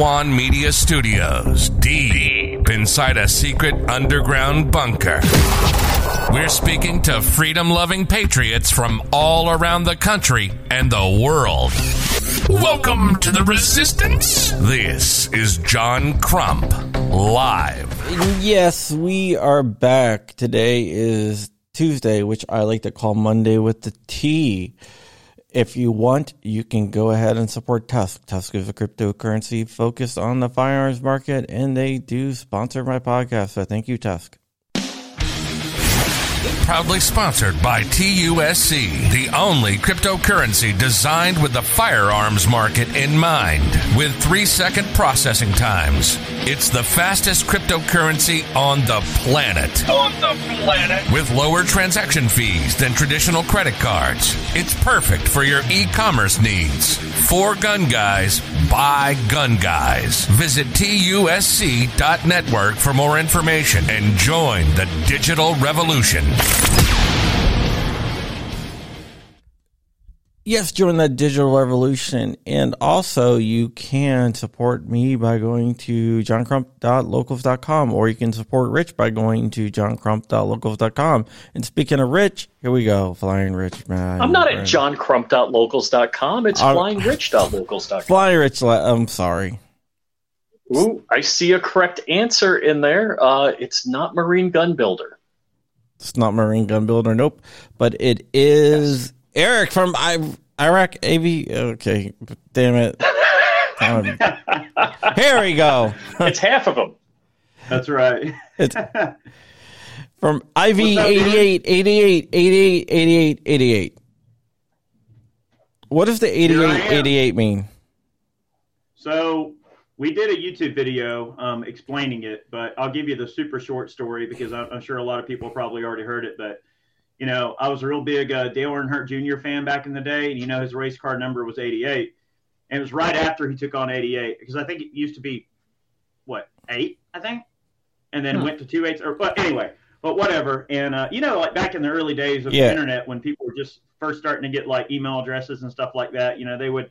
Swan Media Studios, deep inside a secret underground bunker. We're speaking to freedom loving patriots from all around the country and the world. Welcome to the resistance. This is John Crump, live. Yes, we are back. Today is Tuesday, which I like to call Monday with the T. If you want, you can go ahead and support TUSC. TUSC is a cryptocurrency focused on the firearms market, and they do sponsor my podcast. So thank you, TUSC. Proudly sponsored by TUSC, the only cryptocurrency designed with the firearms market in mind, with three second processing times. It's the fastest cryptocurrency on the planet. On the planet. With lower transaction fees than traditional credit cards. It's perfect for your e commerce needs. For gun guys, buy gun guys. Visit TUSC.network for more information and join the digital revolution. Yes, join the digital revolution. And also, you can support me by going to johncrump.locals.com or you can support Rich by going to johncrump.locals.com. And speaking of Rich, here we go. Flying Rich, man. I'm not at johncrump.locals.com. It's I'm- flyingrich.locals.com. Flying Rich, I'm sorry. Ooh, I see a correct answer in there. Uh, it's not Marine Gun Builder. It's not Marine Gun Builder, nope. But it is Eric from I- Iraq AV. Okay, damn it. Um, here we go. It's half of them. That's right. It's from IV What's 88, 88, 88, 88, 88. What does the Here 88, 88 mean? So we did a YouTube video um, explaining it, but I'll give you the super short story because I'm, I'm sure a lot of people probably already heard it. But you know, I was a real big uh, Dale Earnhardt Jr. fan back in the day, and you know his race car number was 88, and it was right after he took on 88 because I think it used to be what eight, I think, and then Hmm. went to two eights. Or but anyway, but whatever. And uh, you know, like back in the early days of Yeah. the internet, when people were just first starting to get like email addresses and stuff like that, you know, they would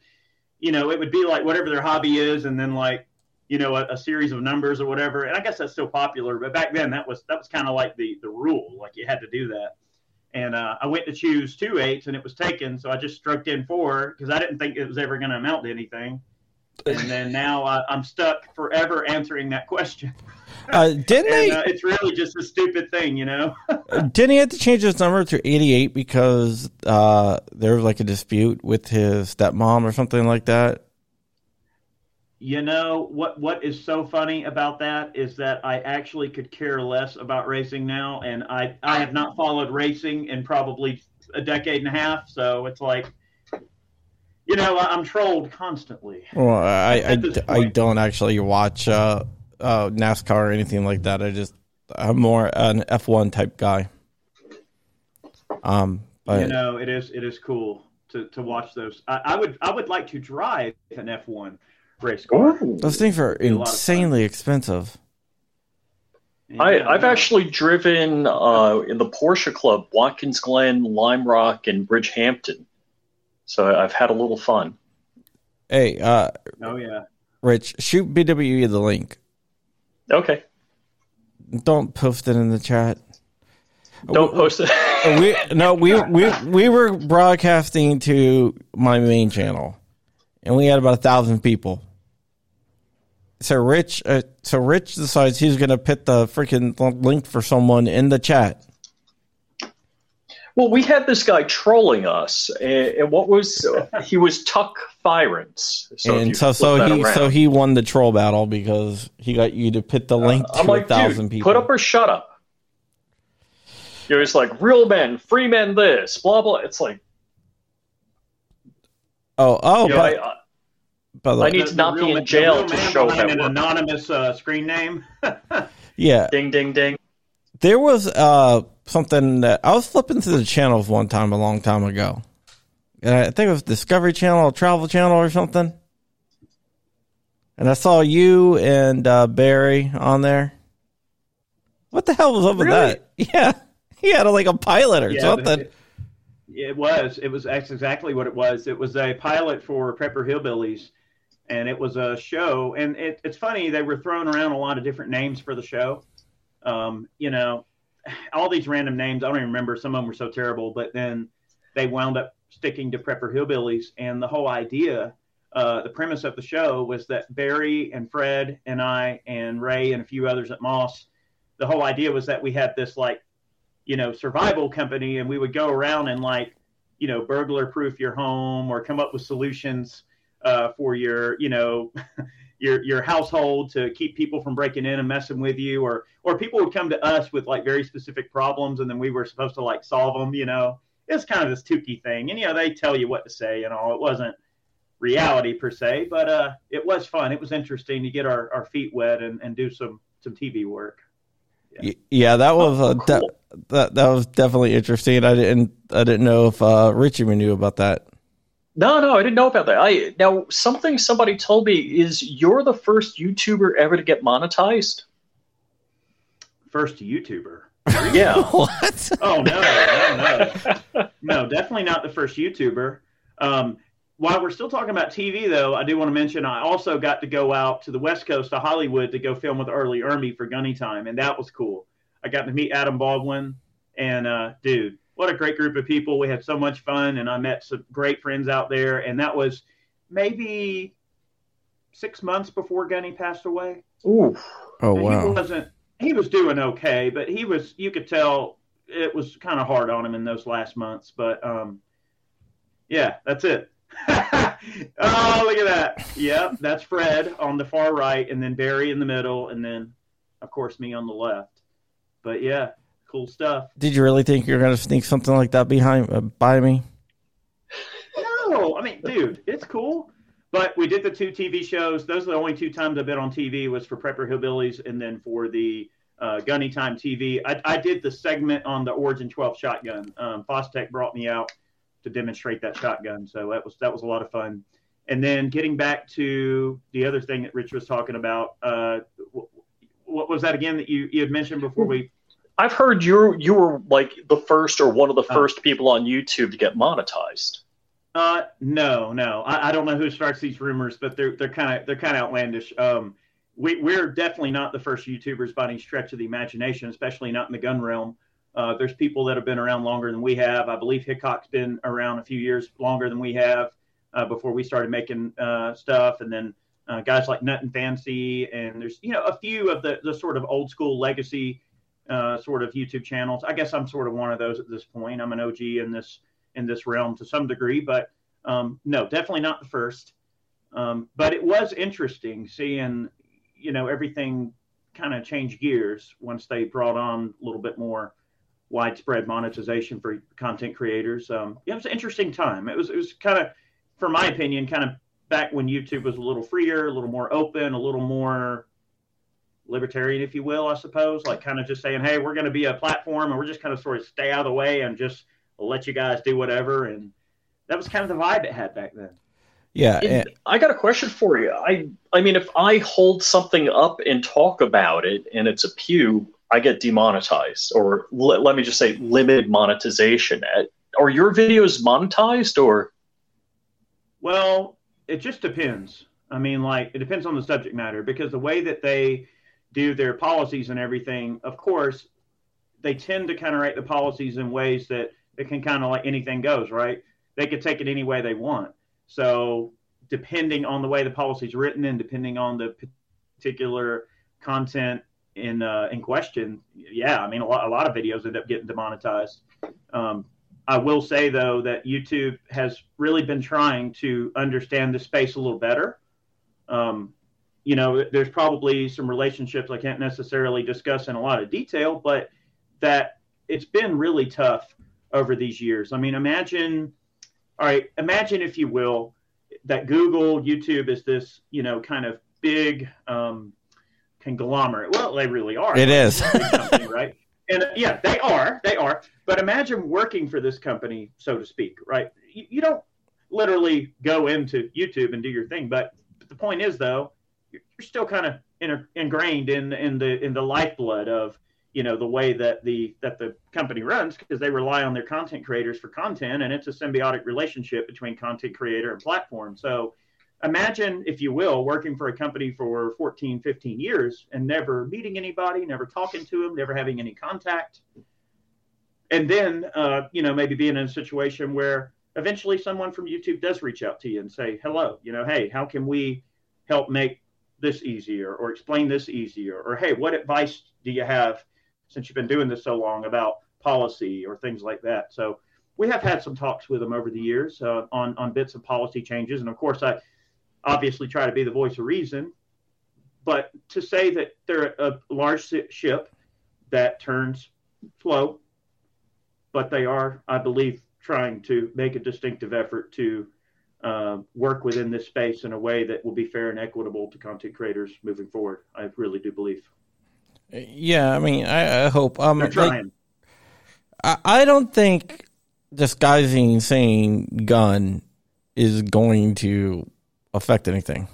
you know, it would be like whatever their hobby is, and then like, you know, a, a series of numbers or whatever. And I guess that's still popular, but back then that was that was kind of like the the rule, like you had to do that. And uh, I went to choose two eights, and it was taken, so I just stroked in four because I didn't think it was ever going to amount to anything. And then now uh, I'm stuck forever answering that question. Uh, didn't And they? uh, it's really just a stupid thing, you know. Didn't he have to change his number to 88 because uh, there was like a dispute with his stepmom or something like that? You know what? What is so funny about that is that I actually could care less about racing now, and I I have not followed racing in probably a decade and a half. So it's like, you know, I- I'm trolled constantly. Well, I I, I don't actually watch uh, uh, NASCAR or anything like that. I just I'm more an F1 type guy. Um, but you know, it is it is cool to, to watch those. I, I would I would like to drive an F1 race car. those things are a lot of fun. insanely expensive. I, Yeah, I've actually driven uh, in the Porsche Club, Watkins Glen, Lime Rock, and Bridgehampton. So I've had a little fun. Hey, uh, Oh yeah. Rich, shoot BWE the link. Okay, Don't post it in the chat. don't post it. we no we we we were broadcasting to my main channel, and we had about a thousand people. So Rich, uh, so Rich decides he's going to put the freaking link for someone in the chat. Well, we had this guy trolling us, and, and what was he was Tuck Firance. So and so, so flip that he, so he won the troll battle because he got you to put the link I'm to like, a thousand dude, people. put up or shut up. You know, it's like real men, free men, this, blah blah. It's like, oh, oh, you know, but, I, by the I way, need to not be in man- jail to show behind that an we're anonymous uh, screen name. yeah, ding ding ding. there was uh something that I was flipping through the channels one time a long time ago, and I think it was Discovery Channel, or Travel Channel, or something. And I saw you and uh, Barry on there. What the hell was up with that? Yeah, he had a, like a pilot or Yeah, something. but- It was. It was. That's exactly what it was. It was a pilot for Prepper Hillbillies, and it was a show. And it, it's funny they were throwing around a lot of different names for the show. Um, you know, all these random names. I don't even remember. Some of them were so terrible. But then they wound up sticking to Prepper Hillbillies, and the whole idea. Uh, the premise of the show was that Barry and Fred and I and Ray and a few others at Moss, the whole idea was that we had this like you know, survival company, and we would go around and like, you know, burglar proof your home or come up with solutions uh, for your, you know, your your household to keep people from breaking in and messing with you, or or people would come to us with like very specific problems, and then we were supposed to like solve them. You know, it's kind of this Tukey thing, and you know, they tell you what to say and all. It wasn't reality per se, but uh, it was fun. It was interesting to get our, our feet wet and, and do some some TV work. Yeah, yeah that was oh, cool. de- that that was definitely interesting. I didn't I didn't know if uh, Richie knew about that. No, no, I didn't know about that. I now something somebody told me is you're the first YouTuber ever to get monetized. First YouTuber. Yeah. what? Oh no, no, no, no, definitely not the first YouTuber. Um, while we're still talking about TV, though, I do want to mention I also got to go out to the West Coast to Hollywood to go film with R. Lee Ermey for Gunny Time, and that was cool. I got to meet Adam Baldwin, and uh, dude, what a great group of people. We had so much fun, and I met some great friends out there. And that was maybe six months before Gunny passed away. Ooh. Oh wow. He wasn't. He was doing okay, but he was. You could tell it was kind of hard on him in those last months. But um, yeah, that's it. oh, look at that. Yep, that's Fred on the far right, and then Barry in the middle, and then, of course, me on the left. But yeah, cool stuff. Did you really think you were going to sneak something like that behind uh, by me? No, I mean, dude, it's cool. But we did the two TV shows. Those are the only two times I've been on TV was for Prepper Hillbillies and then for the uh, Gunny Time TV. I, I, did the segment on the Origin 12 shotgun. Um, Fostech brought me out to demonstrate that shotgun. So that was that was a lot of fun. And then getting back to the other thing that Rich was talking about, uh, what was that again that you, you had mentioned before we? I've heard you you were like the first or one of the uh. first people on YouTube to get monetized. Uh, no, no, I, I, don't know who starts these rumors, but they're they're kind of they're kind of outlandish. Um, we we're definitely not the first YouTubers by any stretch of the imagination, especially not in the gun realm. Uh, there's people that have been around longer than we have. I believe Hickok's been around a few years longer than we have uh, before we started making uh, stuff, and then uh, guys like Nutnfancy, and there's you know a few of the the sort of old school legacy uh, sort of YouTube channels. I guess I'm sort of one of those at this point. I'm an OG in this in this realm to some degree, but um, no, definitely not the first. Um, but it was interesting seeing you know everything kind of change gears once they brought on a little bit more widespread monetization for content creators. Um, it was an interesting time. It was it was kind of, for my opinion, kind of back when YouTube was a little freer, a little more open, a little more libertarian, if you will, I suppose. Like kind of just saying, hey, we're going to be a platform, and we're just kind of sort of stay out of the way and just let you guys do whatever. And that was kind of the vibe it had back then. Yeah, and, I got a question for you. I I mean, if I hold something up and talk about it, and it's a pew, I get demonetized, or l- let me just say limited monetization. Uh, are your videos monetized, or? Well, it just depends. I mean, like it depends on the subject matter because the way that they do their policies and everything, of course, they tend to kind of write the policies in ways that it can kind of like anything goes, right? They could take it any way they want. So depending on the way the policy is written and depending on the particular content in uh, in question, yeah, I mean a lot a lot of videos end up getting demonetized. Um, I will say though that YouTube has really been trying to understand the space a little better. Um, you know, there's probably some relationships I can't necessarily discuss in a lot of detail, but that it's been really tough over these years. I mean, imagine, all right, imagine if you will, that Google, YouTube is this, you know, kind of big um, conglomerate. Well, they really are. It is. company, right? And yeah, they are. They are. But imagine working for this company, so to speak, right? You, you don't literally go into YouTube and do your thing. But the point is, though, you're, still kind of in, ingrained in in the in the lifeblood of you know the way that the that the company runs because they rely on their content creators for content and it's a symbiotic relationship between content creator and platform. So imagine if you will working for a company for 14 15 years and never meeting anybody never talking to them never having any contact. And then uh, you know maybe being in a situation where eventually someone from youtube does reach out to you and say hello you know hey how can we help make this easier or explain this easier? Or hey what advice do you have since you've been doing this so long about policy or things like that? So we have had some talks with them over the years uh, on on bits of policy changes. And of course i obviously try to be the voice of reason. But to say that they're a large ship that turns slow but they are i believe trying to make a distinctive effort to uh, work within this space in a way that will be fair and equitable to content creators moving forward. I really do believe. Yeah, I mean, I, I hope. Um, They're trying. Like, I, I don't think disguising saying gun is going to affect anything.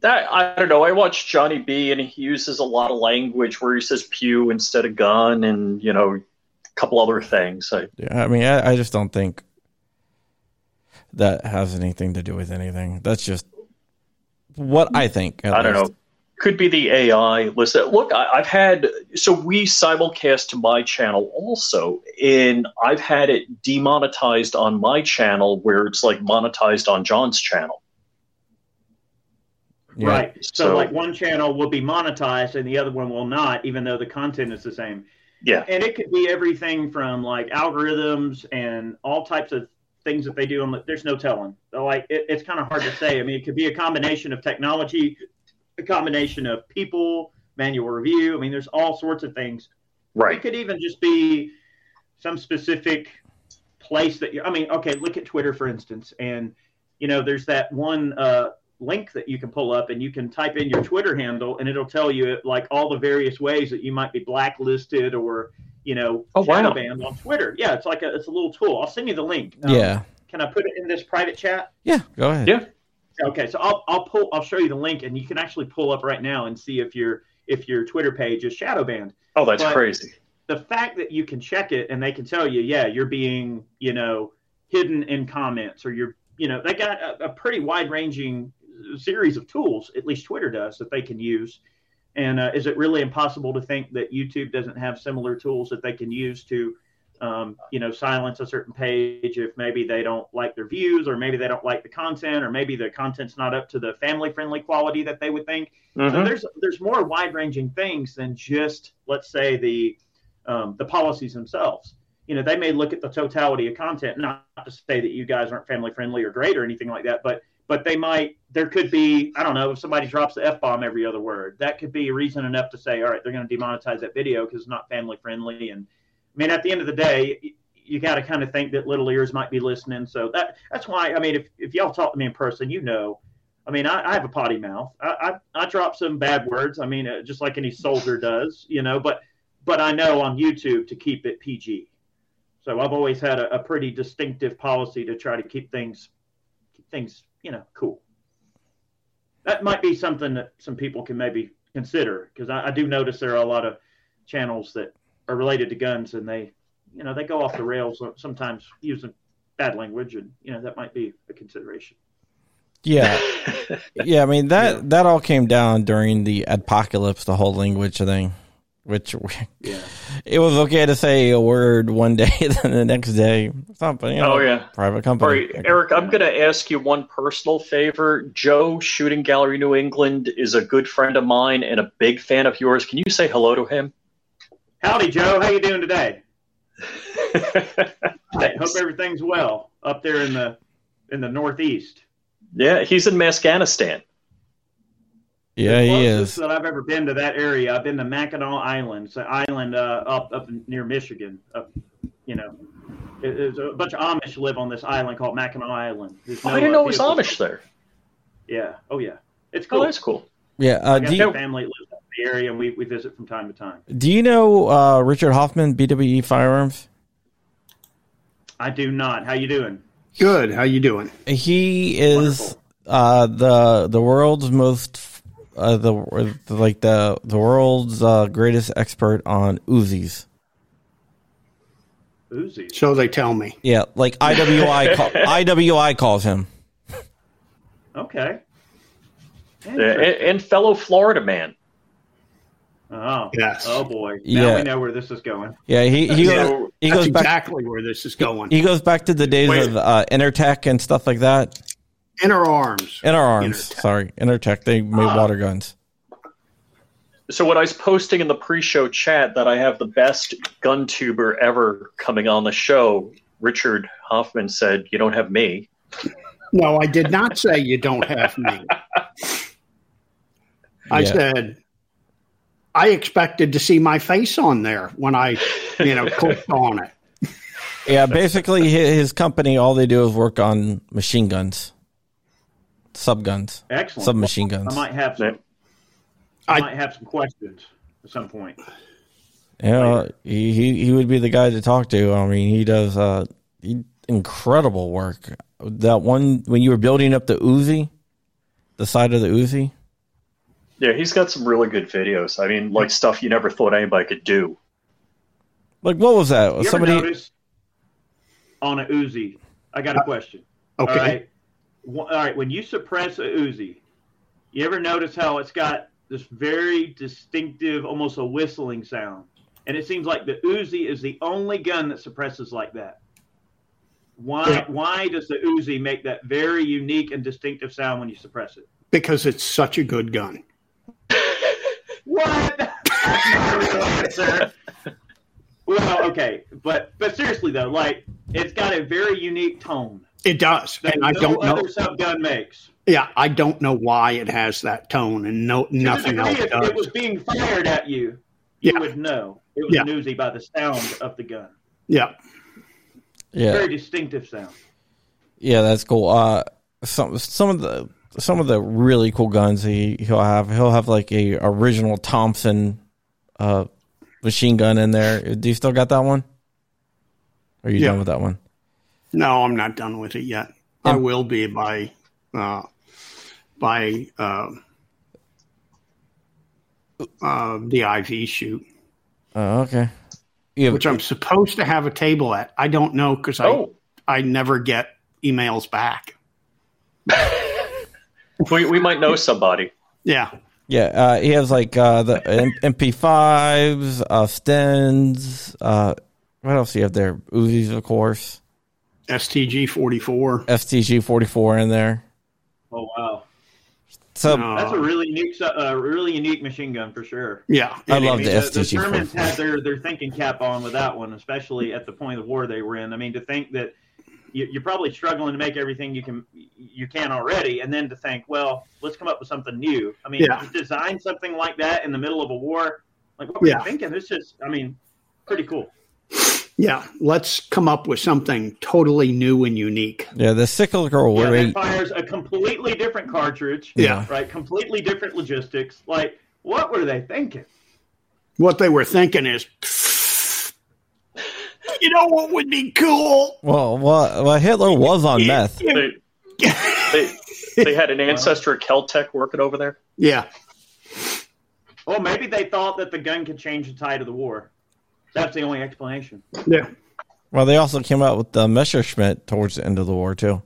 That I don't know. I watched Johnny B, and he uses a lot of language where he says "pew" instead of "gun," and you know, a couple other things. I, yeah, I mean, I, I just don't think that has anything to do with anything. That's just what I think. I don't know. Could be the AI. Listen, look, I, have had so we simulcast to my channel also, and I've had it demonetized on my channel where it's like monetized on John's channel. Yeah. Right. So, so, like one channel will be monetized and the other one will not, even though the content is the same. Yeah. And it could be everything from like algorithms and all types of things that they do. And there's no telling. So like it, it's kind of hard to say. I mean, it could be a combination of technology, a combination of people, manual review. I mean, there's all sorts of things. Right. It could even just be some specific place that you. I mean, okay, look at Twitter for instance, and you know, there's that one uh, link that you can pull up, and you can type in your Twitter handle, and it'll tell you like all the various ways that you might be blacklisted or you know, oh, shadow wow. banned on Twitter. Yeah, it's like a it's a little tool. I'll send you the link. Um, yeah. Can I put it in this private chat? Yeah, go ahead. Yeah. Okay, so I'll I'll pull I'll show you the link, and you can actually pull up right now and see if your if your Twitter page is shadow banned. Oh, that's but crazy. The fact that you can check it and they can tell you, yeah, you're being you know hidden in comments or you're you know they got a, a pretty wide ranging series of tools. At least Twitter does that they can use and uh, is it really impossible to think that YouTube doesn't have similar tools that they can use to, um, you know, silence a certain page if maybe they don't like their views, or maybe they don't like the content, or maybe the content's not up to the family-friendly quality that they would think. Mm-hmm. So there's there's more wide-ranging things than just let's say the um, the policies themselves. You know, they may look at the totality of content, not to say that you guys aren't family-friendly or great or anything like that, but but they might there could be i don't know if somebody drops the f-bomb every other word that could be reason enough to say all right they're going to demonetize that video because it's not family friendly. And i mean at the end of the day you got to kind of think that little ears might be listening. So that that's why i mean if, if y'all talk to me in person you know i mean i, I have a potty mouth. I, I, I drop some bad words. I mean uh, just like any soldier does you know but but i know on youtube to keep it pg so i've always had a, a pretty distinctive policy to try to keep things keep things you know, cool. That might be something that some people can maybe consider because I, I do notice there are a lot of channels that are related to guns and they, you know, they go off the rails uh, sometimes using bad language and you know that might be a consideration. Yeah, yeah. I mean that yeah. that all came down during the adpocalypse, the whole language thing which yeah. It was okay to say a word one day, then the next day something. You oh, know, oh yeah, private company. Right, Eric, I'm going to ask you one personal favor. Joe, Shooting Gallery New England, is a good friend of mine and a big fan of yours. Can you say hello to him? Howdy, Joe. How you doing today? I hope everything's well up there in the in the northeast. Yeah, he's in Afghanistan. Yeah, he is. That I've ever been to that area. I've been to Mackinac Island, it's an island uh, up up near Michigan. Up, you know, there's a bunch of Amish live on this island called Mackinac Island. No, oh, I didn't know it was Amish there. Yeah. Oh yeah. It's cool. Oh, that's cool. Yeah. Uh, do you, family lives in the area, and we, we visit from time to time. Do you know uh, Richard Hoffman, BWE Firearms? I do not. How you doing? Good. How you doing? He is uh, the the world's most uh, the like the the world's uh, greatest expert on Uzis. Uzi. So they tell me. Yeah, like IWI call, IWI calls him. Okay. and, and fellow Florida man. Oh. Yes. Oh boy. Now Yeah. we know where this is going. Yeah, he he Yeah. goes he That's goes back exactly where this is going. he goes back to the days Wait. of uh, Intratec and stuff like that. Inner arms. In our Arms, Intratec. sorry, Intratec. They made ah. water guns. So when I was posting in the pre-show chat that I have the best gun tuber ever coming on the show, Richard Hoffman said, "You don't have me." No, I did not say you don't have me. I Yeah. said I expected to see my face on there when I, you know, clicked on it. Yeah, basically his company all they do is work on machine guns, sub guns, Excellent. submachine I guns. might have some, I I- might have some questions at some point. You know, he, he he would be the guy to talk to. I mean, he does uh he, incredible work. That one when you were building up the Uzi, the side of the Uzi. Yeah, he's got some really good videos. I mean, like stuff you never thought anybody could do. Like what was that? You Somebody ever on a Uzi? I got a question. Okay. All right. All right. When you suppress a Uzi, you ever notice how it's got this very distinctive, almost a whistling sound? And it seems like the Uzi is the only gun that suppresses like that. Why? Yeah. Why does the Uzi make that very unique and distinctive sound when you suppress it? Because it's such a good gun. What? That's not a real answer. Well, okay, but but seriously though, like it's got a very unique tone It does. that And I don't know. other sub gun makes. Yeah, I don't know why it has that tone and no To nothing degree else if it was being fired at you, you Yeah. would know it was Yeah. an Uzi by the sound of the gun. Yeah. yeah Very distinctive sound. yeah that's cool. Uh, some some of the some of the really cool guns he he'll have he'll have like a original Thompson uh machine gun in there. Do you still got that one? Or are you Yeah. done with that one? No, I'm not done with it yet. I will be by uh, by uh, uh, the IV shoot, Oh, okay. Yeah, which I'm supposed to have a table at. I don't know because I Oh, I never get emails back. we, we might know somebody. Yeah, Yeah, uh, he has like uh, the M- MP5s, uh, Stens. Uh, what else do you have there? Uzis, of course. STG 44. STG 44 in there. Oh wow, So Uh, that's a really unique, su- uh, really unique machine gun for sure. Yeah, I it love is. the the, STG Germans 44. had their, their thinking cap on with that one, especially at the point of the war they were in. I mean, to think that you, you're probably struggling to make everything you can you can already, and then to think, well, let's come up with something new. I mean, Yeah. to design something like that in the middle of a war, like what were Yeah. you thinking? This is, I mean, pretty cool. Yeah, let's come up with something totally new and unique. yeah, the cyclical Yeah, rate. that fires a completely different cartridge. Yeah. right. Completely different logistics. Like, what were they thinking? What they were thinking is, you know what would be cool? Well, well, well, Hitler was on meth. They, they, they had an ancestor Keltec working over there. Yeah, Well, maybe they thought that the gun could change the tide of the war. That's the only explanation. yeah. Well, they also came out with the Messerschmitt towards the end of the war too.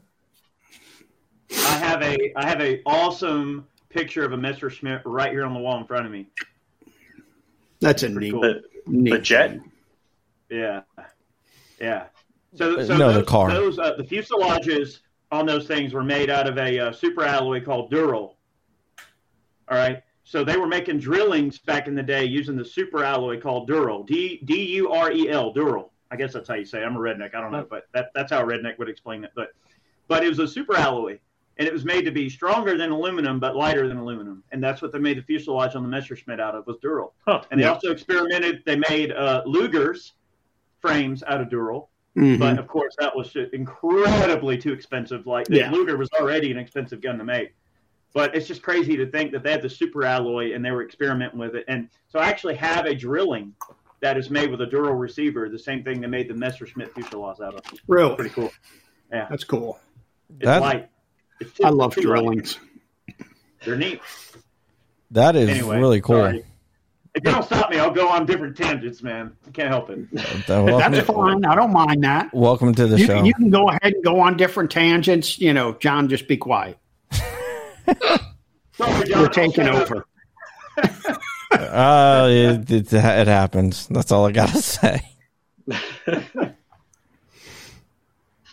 I have a I have a awesome picture of a Messerschmitt right here on the wall in front of me. That's a neat, cool. The, neat the jet. thing. Yeah, yeah. So, so No, the those, car. those uh, the fuselages on those things were made out of a uh, super alloy called Dural. All right. So they were making drillings back in the day using the super alloy called Dural. D D U R E L Dural. I guess that's how you say. It. I'm a redneck. I don't know, but that, that's how a redneck would explain it. But but it was a super alloy, and it was made to be stronger than aluminum but lighter than aluminum, and that's what they made the fuselage on the Messerschmitt out of was Dural. Huh. And they Yeah. also experimented. They made uh, Lugers frames out of Dural, Mhm. but of course that was incredibly too expensive. Like the Yeah. Luger was already an expensive gun to make. But it's just crazy to think that they had the super alloy and they were experimenting with it. And so I actually have a drilling that is made with a Dural receiver, the same thing they made the Messerschmitt fuselage out of. really, Pretty cool. Yeah. That's cool. It's That- light. It's I love too light. drillings. They're neat. That is Anyway, really cool. sorry. If you don't stop me, I'll go on different tangents, man. I can't help it. Welcome, That's fine. I don't mind that. welcome to the You, show. you can go ahead and go on different tangents. You know, John, just be quiet. Sorry, John, You're taking over. Uh, it, it, it happens. That's all I gotta say.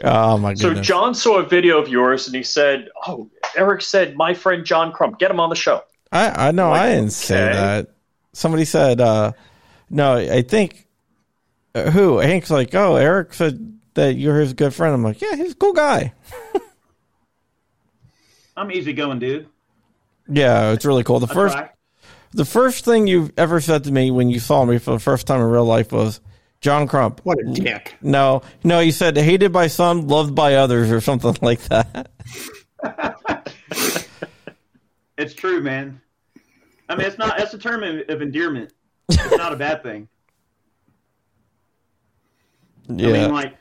oh my goodness. So! John saw a video of yours and he said, "Oh, Eric said my friend John Crump, get him on the show." I I know Like, I didn't say that. Somebody said, uh, no, I think uh, who Hank's like, oh, Eric said that you're his good friend. I'm like, yeah, he's a cool guy. I'm easy going, dude. Yeah, it's really cool. The I first try. the first thing you've ever said to me when you saw me for the first time in real life was John Crump. What a dick. No, no, you said hated by some, loved by others, or something like that. It's true, man. I mean, it's not. That's a term of, of endearment. It's not a bad thing. Yeah, I mean, like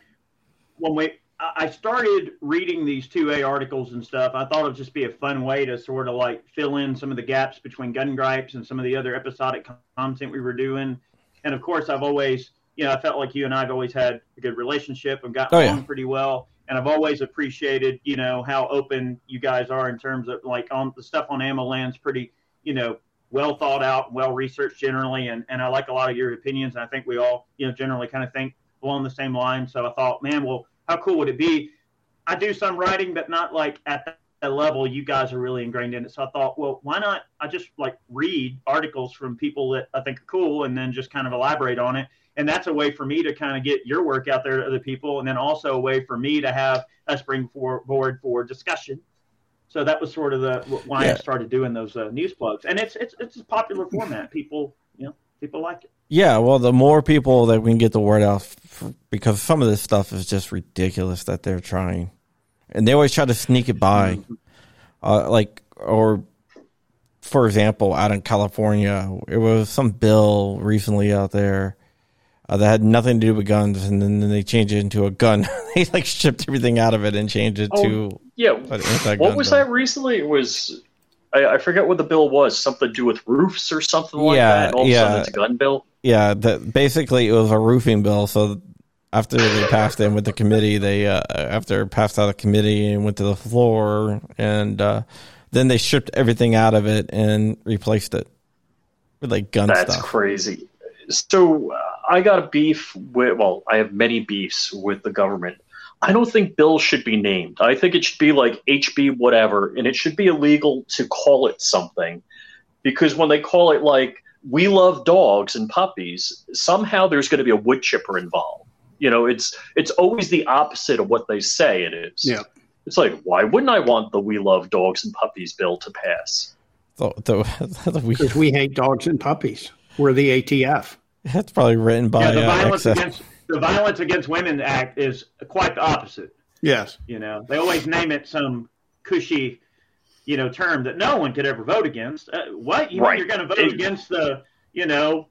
when we, I I started reading these two A articles and stuff. I thought it'd just be a fun way to sort of like fill in some of the gaps between Gun Gripes and some of the other episodic content we were doing. And of course, I've always, you know, I felt like you and I've always had a good relationship and gotten Oh, yeah. along pretty well. And I've always appreciated, you know, how open you guys are in terms of like on the stuff on AmmoLand's pretty, you know, well thought out, well researched generally. And, and I like a lot of your opinions. And I think we all, you know, generally kind of think along the same line. So I thought, man, well, how cool would it be? I do some writing, but not like at that level. You guys are really ingrained in it. So I thought, well, why not? I just like read articles from people that I think are cool and then just kind of elaborate on it. And that's a way for me to kind of get your work out there to other people. And then also a way for me to have a springboard for discussion. So that was sort of the why Yeah. I started doing those uh, news plugs. And it's, it's, it's a popular format. People, you know, people like it. Yeah. Well, the more people that we can get the word out, f- because some of this stuff is just ridiculous that they're trying, and they always try to sneak it by, uh, like or. For example, out in California, it was some bill recently out there uh, that had nothing to do with guns, and then, then they changed it into a gun. they like shipped everything out of it and changed it Oh, to Yeah, what was bill. that recently? It was I, I forget what the bill was. Something to do with roofs or something like Yeah, that. All of a yeah. sudden, it's a gun bill. Yeah, that basically it was a roofing bill. So after they passed it with the committee, they uh, after passed out of committee and went to the floor, and uh, then they stripped everything out of it and replaced it with like gun That's stuff. crazy. So uh, I got a beef with. Well, I have many beefs with the government. I don't think bills should be named. I think it should be like HB whatever, and it should be illegal to call it something, because when they call it like "We love dogs and puppies," somehow there's going to be a wood chipper involved. You know, it's it's always the opposite of what they say it is. Yeah. It's like, why wouldn't I want the "We love dogs and puppies" bill to pass? So, the, the, we, Because we hate dogs and puppies. We're the ATF. that's probably written by Yeah, the uh, violence XF. against the violence against women act is quite the opposite. Yes. You know, they always name it some cushy, you know, term that no one could ever vote against. Uh, what you Right. mean you're going to vote It- against the, you know,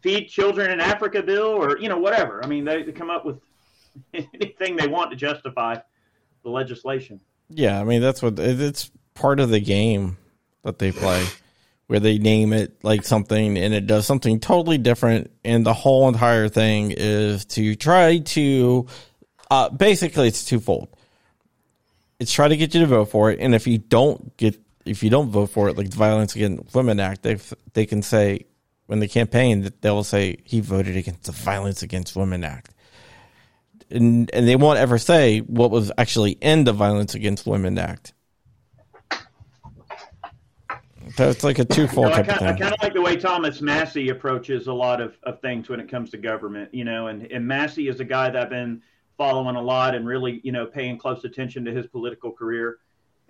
feed children in Africa bill or you know whatever? I mean, they, they come up with anything they want to justify the legislation. Yeah, I mean that's what it's part of the game that they play, where they name it like something and it does something totally different, and the whole entire thing is to try to, uh, basically, it's twofold. It's try to get you to vote for it, and if you don't get, if you don't vote for it, like the Violence Against Women Act, they they can say when they campaign that they'll say he voted against the Violence Against Women Act and and they won't ever say what was actually in the Violence Against Women Act. It's like a You twofold know, I type of kind, I kind of like the way Thomas Massie approaches a lot of, of things when it comes to government, you know, and, and Massie is a guy that I've been following a lot and really, you know, paying close attention to his political career.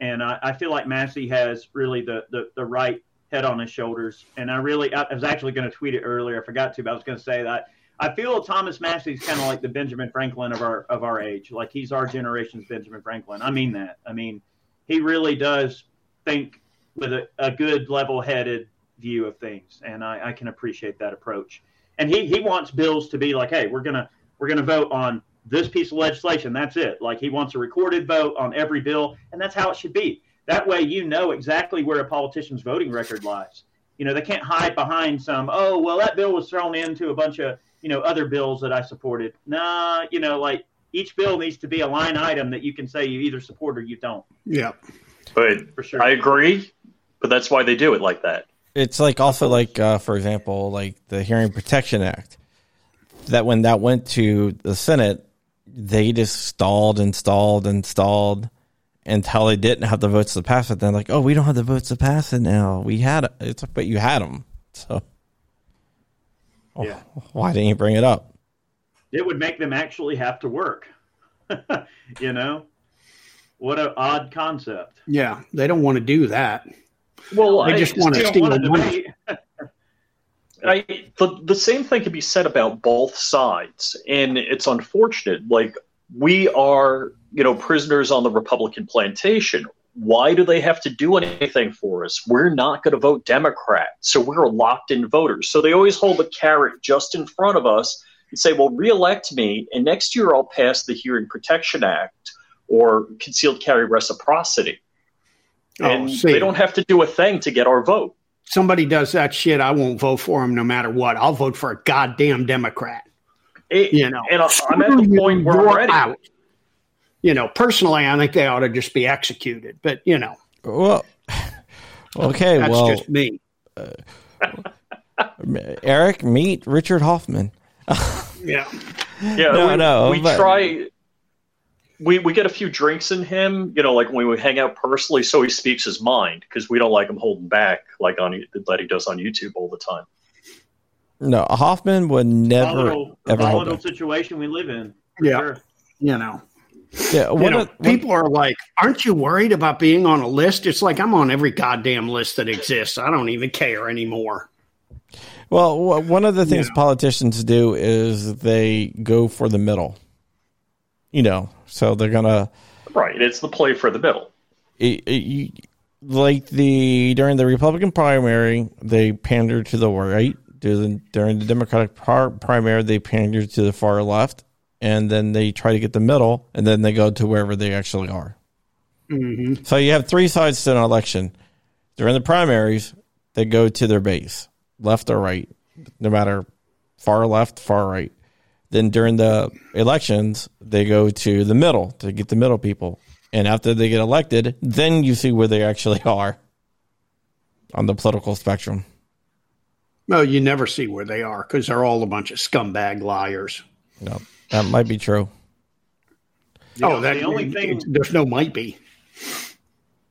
And I, I feel like Massie has really the, the, the right head on his shoulders. And I really, I, I was actually going to tweet it earlier. I forgot to, but I was going to say that I feel Thomas Massie's kind of like the Benjamin Franklin of our, of our age. Like he's our generation's Benjamin Franklin. I mean that. I mean, he really does think with a, a good level-headed view of things, and I, I can appreciate that approach. And he, he wants bills to be like, hey, we're gonna we're gonna vote on this piece of legislation. That's it. Like he wants a recorded vote on every bill, and that's how it should be. That way, you know exactly where a politician's voting record lies. You know, they can't hide behind some, oh, well, that bill was thrown into a bunch of, you know, other bills that I supported. Nah, you know, like each bill needs to be a line item that you can say you either support or you don't. Yeah. But For sure. I agree, but that's why they do it like that. It's like also like uh, for example, like the Hearing Protection Act. That when that went to the Senate, they just stalled and stalled and stalled until they didn't have the votes to pass it. Then like, oh, we don't have the votes to pass it now. We had it. It's but you had them. So oh, Yeah. why didn't you bring it up? it would make them actually have to work. you know, what an odd concept. Yeah. They don't want to do that. Well, They I just want They to steal want money. I, the, the same thing can be said about both sides, and it's unfortunate. Like we are, you know, prisoners on the Republican plantation. Why do they have to do anything for us? We're not going to vote Democrat, so we're locked-in voters. So they always hold the carrot just in front of us and say, "Well, reelect me, and next year I'll pass the Hearing Protection Act or concealed carry reciprocity." Oh, And see. they don't have to do a thing to get our vote. Somebody does that shit, I won't vote for him no matter what. I'll vote for a goddamn Democrat. It- You know, and I- I'm at the point where I'm you're ready. out. You know, personally, I think they ought to just be executed. But you know, Well, okay. that's well, just me. Uh, Eric, meet Richard Hoffman. Yeah. Yeah, No, we, no, we but- try. We we get a few drinks in him, you know, like when we hang out personally, so he speaks his mind because we don't like him holding back like on that he does on YouTube all the time. No, Hoffman would never volatile, ever hold volatile back. situation we live in. for Yeah. sure. You know, Yeah, you one know of, one- people are like, "Aren't you worried about being on a list?" It's like I'm on every goddamn list that exists. I don't even care anymore. Well, one of the things Yeah. politicians do is they go for the middle. You know, so they're gonna Right, it's the play for the middle. it, it, you, like the during the Republican primary, they pander to the right. During, during the Democratic par- primary, they pander to the far left, and then they try to get the middle, and then they go to wherever they actually are. hmm So you have three sides to an election. During the primaries, they go to their base, left or right, no matter far left, far right. Then during the elections, they go to the middle to get the middle people. And after they get elected, then you see where they actually are on the political spectrum. Well, you never see where they are because they're all a bunch of scumbag liars. No, that might be true. Oh, the, oh, that the only thing there's no might be.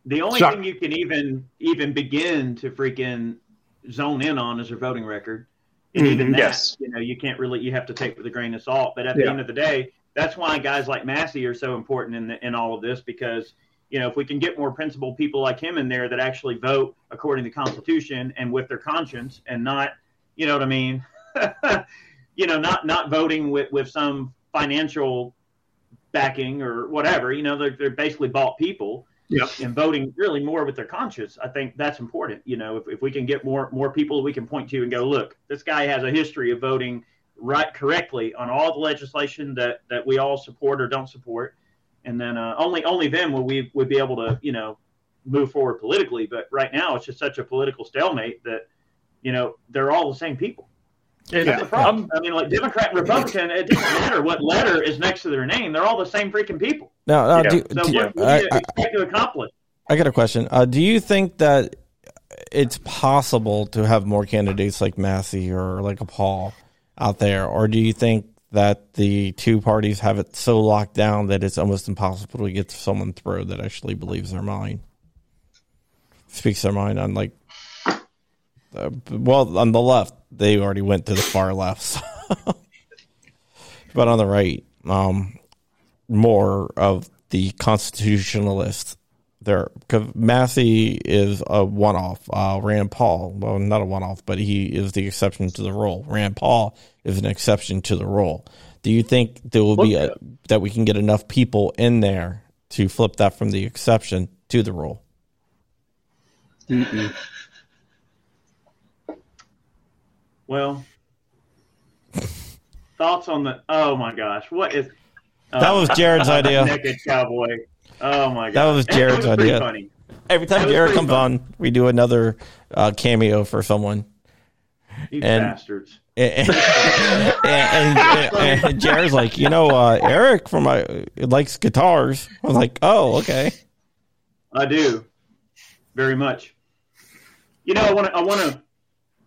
the only Sorry. thing you can even even begin to freaking zone in on is their voting record. And even Mhm. that, Yes. you know, you can't really you have to take with a grain of salt. But at the end of the day, that's why guys like Massie are so important in the, in all of this because you know if we can get more principled people like him in there that actually vote according to the Constitution and with their conscience and not, you know what I mean, you know, not not voting with with some financial backing or whatever. You know, they're they're basically bought people Yeah. and voting really more with their conscience. I think that's important. You know, if, if we can get more more people we can point to and go, look, this guy has a history of voting right correctly on all the legislation that that we all support or don't support, and then uh, only only then will we would be able to you know move forward politically. But right now, it's just such a political stalemate that you know they're all the same people. And Yeah. That's the problem. I'm- mean, like Democrat and Republican, it doesn't matter what letter is next to their name; they're all the same freaking people. No, now Yeah. do, So do- what, what I, do you I, expect to accomplish? I got a question. Uh, do you think that it's possible to have more candidates like Massie or like a Paul out there, or do you think that the two parties have it so locked down that it's almost impossible to get someone through that actually believes their mind, speaks their mind on like, uh, well, on the left they already went to the far left, so. but on the right, um, more of the constitutionalists there because Massie is a one-off. Uh, Rand Paul, well, not a one-off, but he is the exception to the rule. Rand Paul is an exception to the rule. Do you think there will be a, that we can get enough people in there to flip that from the exception to the rule? Well, thoughts on the? Oh my gosh, what is? That was Jared's idea. Naked cowboy. Oh my god, That was And it Jared's pretty idea. Funny. Every time Jared comes fun. on, we do another uh, cameo for someone. You and, bastards. And, and, and, and, Jared's like, you know, uh, Eric from my likes guitars. I was like, oh, okay. I do, very much. You know, I want to, I want to,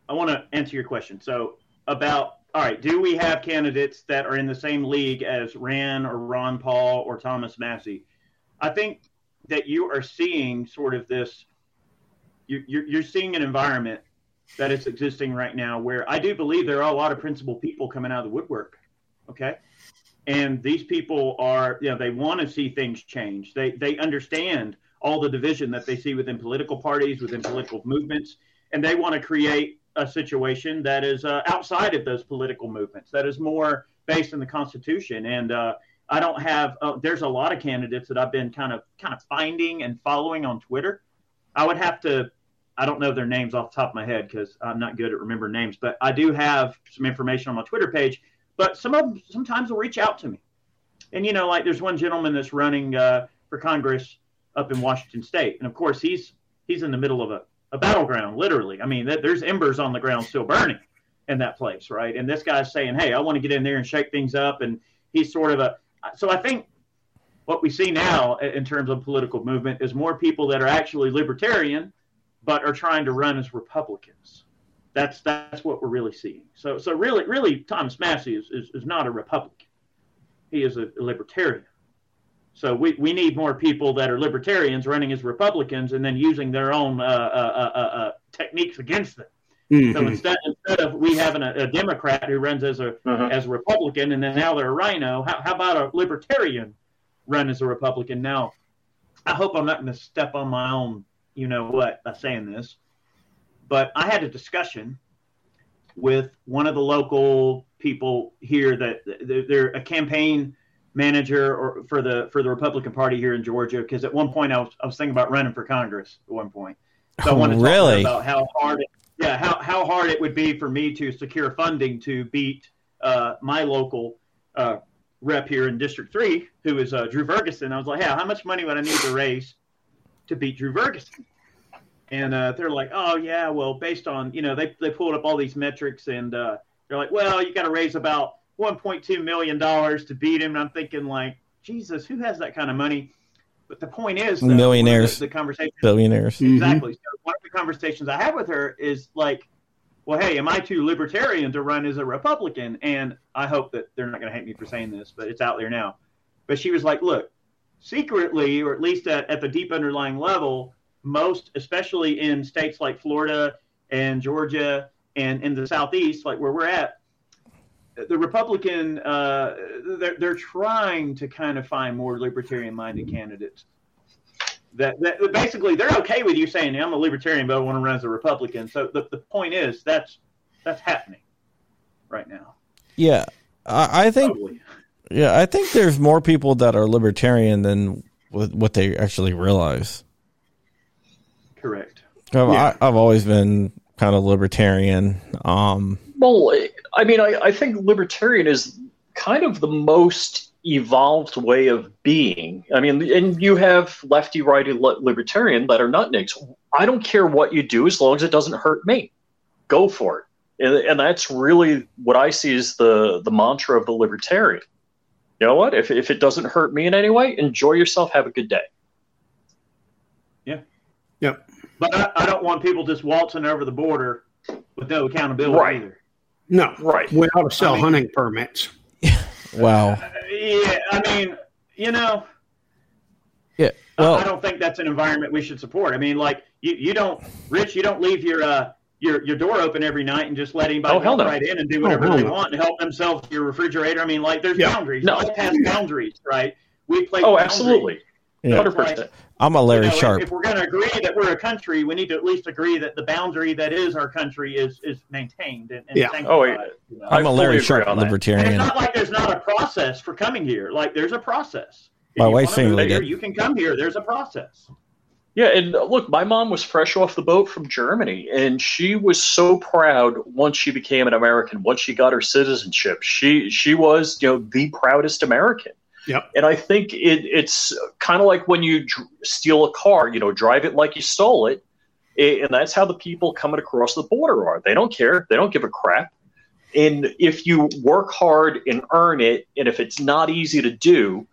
I want to answer your question. So about, all right, do we have candidates that are in the same league as Rand or Ron Paul or Thomas Massie? I think that you are seeing sort of this. You're, you're seeing an environment that is existing right now where I do believe there are a lot of principled people coming out of the woodwork. Okay. And these people are, you know, they want to see things change. They they understand all the division that they see within political parties, within political movements, and they want to create a situation that is uh, outside of those political movements, that is more based in the Constitution. And uh, I don't have. Uh, there's a lot of candidates that I've been kind of kind of finding and following on Twitter. I would have to I don't know their names off the top of my head because I'm not good at remembering names, but I do have some information on my Twitter page. But some of them sometimes will reach out to me. And, you know, like there's one gentleman that's running uh, for Congress up in Washington State. And of course, he's he's in the middle of a, a battleground, literally. I mean, that, there's embers on the ground still burning in that place, right? And this guy's saying, hey, I want to get in there and shake things up. And he's sort of a. So I think what we see now in terms of political movement is more people that are actually libertarian but are trying to run as Republicans. That's that's what we're really seeing. So so really really Thomas Massie is, is, is not a Republican. He is a libertarian. So we, we need more people that are libertarians running as Republicans and then using their own uh, uh, uh, uh techniques against them. Mm-hmm. So instead, instead of we having a, a Democrat who runs as a uh-huh. as a Republican and then now they're a rhino, how, how about a libertarian run as a Republican? Now, I hope I'm not going to step on my own you know what by saying this, but I had a discussion with one of the local people here that they're a campaign manager or for the for the Republican Party here in Georgia. Because at one point I was I was thinking about running for Congress at one point. So I wanted to really? talk about how hard it, yeah how how hard it would be for me to secure funding to beat uh, my local uh, rep here in District Three, who is uh, Drew Ferguson. I was like, hey, how much money would I need to raise to beat Drew Ferguson. And uh, they're like, oh, yeah, well, based on, you know, they, they pulled up all these metrics and uh, they're like, well, you got to raise about $1.2 million to beat him. And I'm thinking, like, Jesus, who has that kind of money? But the point is, though, millionaires, the, the, conversation, billionaires, exactly. Mm-hmm. So one of the conversations I had with her is like, well, hey, am I too libertarian to run as a Republican? And I hope that they're not going to hate me for saying this, but it's out there now. But she was like, look, secretly, or at least at, at the deep underlying level, most, especially in states like Florida and Georgia and in the Southeast, like where we're at, the Republican, uh, they're, they're trying to kind of find more libertarian minded candidates. That, that basically they're okay with you saying I'm a libertarian, but I want to run as a Republican. So the, the point is that's that's happening right now. Yeah, I, I think totally. Yeah, I think there's more people that are libertarian than what they actually realize. Correct. I've, yeah. I, have always been kind of libertarian. Um, well, I mean, I, I think libertarian is kind of the most evolved way of being. I mean, and you have lefty, righty, libertarian that are nutniks. I don't care what you do as long as it doesn't hurt me. Go for it. And, and that's really what I see as the, the mantra of the libertarian you know what? If, if it doesn't hurt me in any way, enjoy yourself. Have a good day. Yeah. Yep. But I, I don't want people just waltzing over the border with no accountability right. either. No. Right. We ought to sell I mean, hunting permits. wow. Uh, yeah. I mean, you know. Yeah. Well, I don't think that's an environment we should support. I mean, like you, you don't, Rich, you don't leave your uh, your your door open every night and just let anybody oh, no. right in and do whatever oh, they no. want and help themselves to your refrigerator. I mean, like there's yeah. boundaries. No. Life has boundaries, right? We play. Oh, absolutely. Hundred yeah. percent. I'm a Larry you know, Sharpe. If, if we're going to agree that we're a country, we need to at least agree that the boundary that is our country is is maintained and, and yeah. Oh, yeah. You know? I'm a Larry Sharpe libertarian. And it's not like there's not a process for coming here. Like there's a process. If My wife's saying like You can come here. There's a process. Yeah, and uh, look, my mom was fresh off the boat from Germany, and she was so proud once she became an American. Once she got her citizenship, she she was you know the proudest American. Yep. And I think it, it's kind of like when you dr- steal a car, you know, drive it like you stole it. it. And that's how the people coming across the border are. They don't care. They don't give a crap. And if you work hard and earn it, and if it's not easy to do,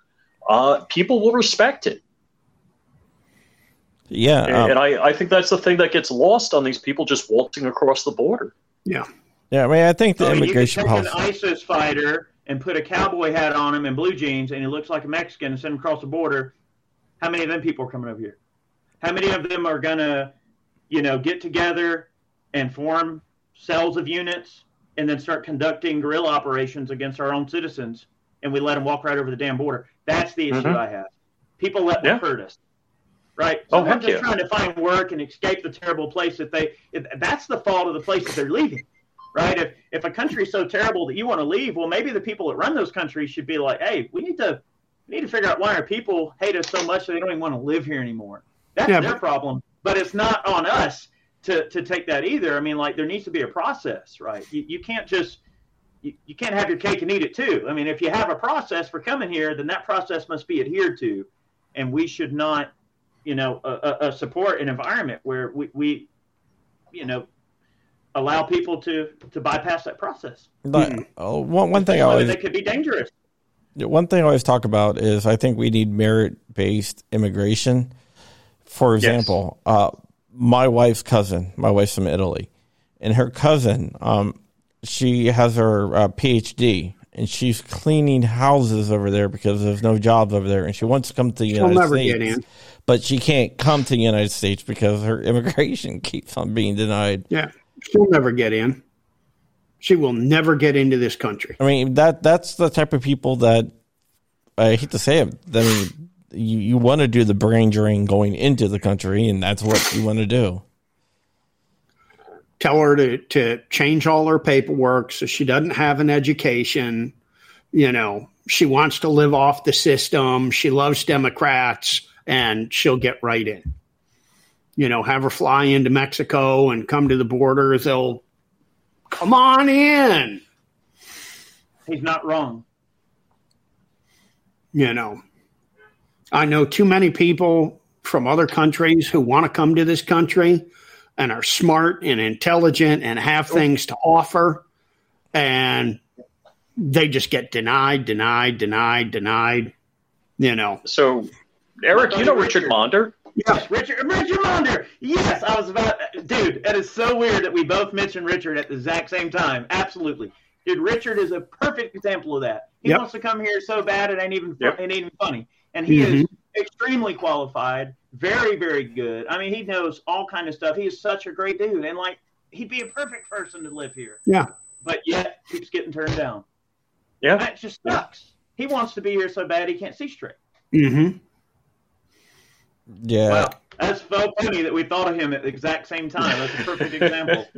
uh, people will respect it. Yeah, And, um, and I, I think that's the thing that gets lost on these people just waltzing across the border. Yeah. yeah. I mean, I think the I mean, immigration you can take policy. an ISIS fighter and put a cowboy hat on him and blue jeans, and he looks like a Mexican, and send him across the border. How many of them people are coming over here? How many of them are gonna, you know, get together and form cells of units and then start conducting guerrilla operations against our own citizens, and we let them walk right over the damn border? That's the issue Mhm. I have. People let Yeah. them hurt us. Right? Oh, Someone heck just yeah. trying to find work and escape the terrible place that they. If, that's the fault of the place that they're leaving right? If if a country's so terrible that you want to leave, well, maybe the people that run those countries should be like, hey, we need to we need to figure out why our people hate us so much that they don't even want to live here anymore. That's Yeah, their but- problem, but it's not on us to to take that either. I mean, like there needs to be a process, right? You, you can't just you, you can't have your cake and eat it too. I mean, if you have a process for coming here, then that process must be adhered to, and we should not, you know, uh, uh, uh, support an environment where we, we you know, allow people to to bypass that process. But, uh, one one thing I always they could be dangerous. one thing I always talk about is I think we need merit based immigration. For example, uh, my wife's cousin, my wife's from Italy, and her cousin, um, she has her uh, PhD and she's cleaning houses over there because there's no jobs over there, and she wants to come to the She'll United never States, get in. but she can't come to the United States because her immigration keeps on being denied. Yeah. She'll never get in. She will never get into this country. I mean that that's the type of people that I hate to say it. I mean, you you want to do the brain drain going into the country, and that's what you want to do. Tell her to, to change all her paperwork so she doesn't have an education. You know, she wants to live off the system. She loves Democrats, and she'll get right in. You know, have her fly into Mexico and come to the borders. They'll come on in. He's not wrong. you know i know too many people from other countries who want to come to this country and are smart and intelligent and have things to offer and they just get denied denied denied denied you know So, Eric, you know Richard Richard. Monder? Yes, Richard Richard Monder. Yes, I was about dude, it is so weird that we both mentioned Richard at the exact same time. Absolutely. Dude, Richard is a perfect example of that. He Yep. wants to come here so bad it ain't even Yep. it ain't even funny. And he Mhm. is extremely qualified, very, very good. I mean, he knows all kind of stuff. He is such a great dude. And like he'd be a perfect person to live here. yeah But yet keeps getting turned down. Yeah. That just sucks. He wants to be here so bad he can't see straight. hmm Yeah. Wow. That's so funny that we thought of him at the exact same time. That's a perfect example.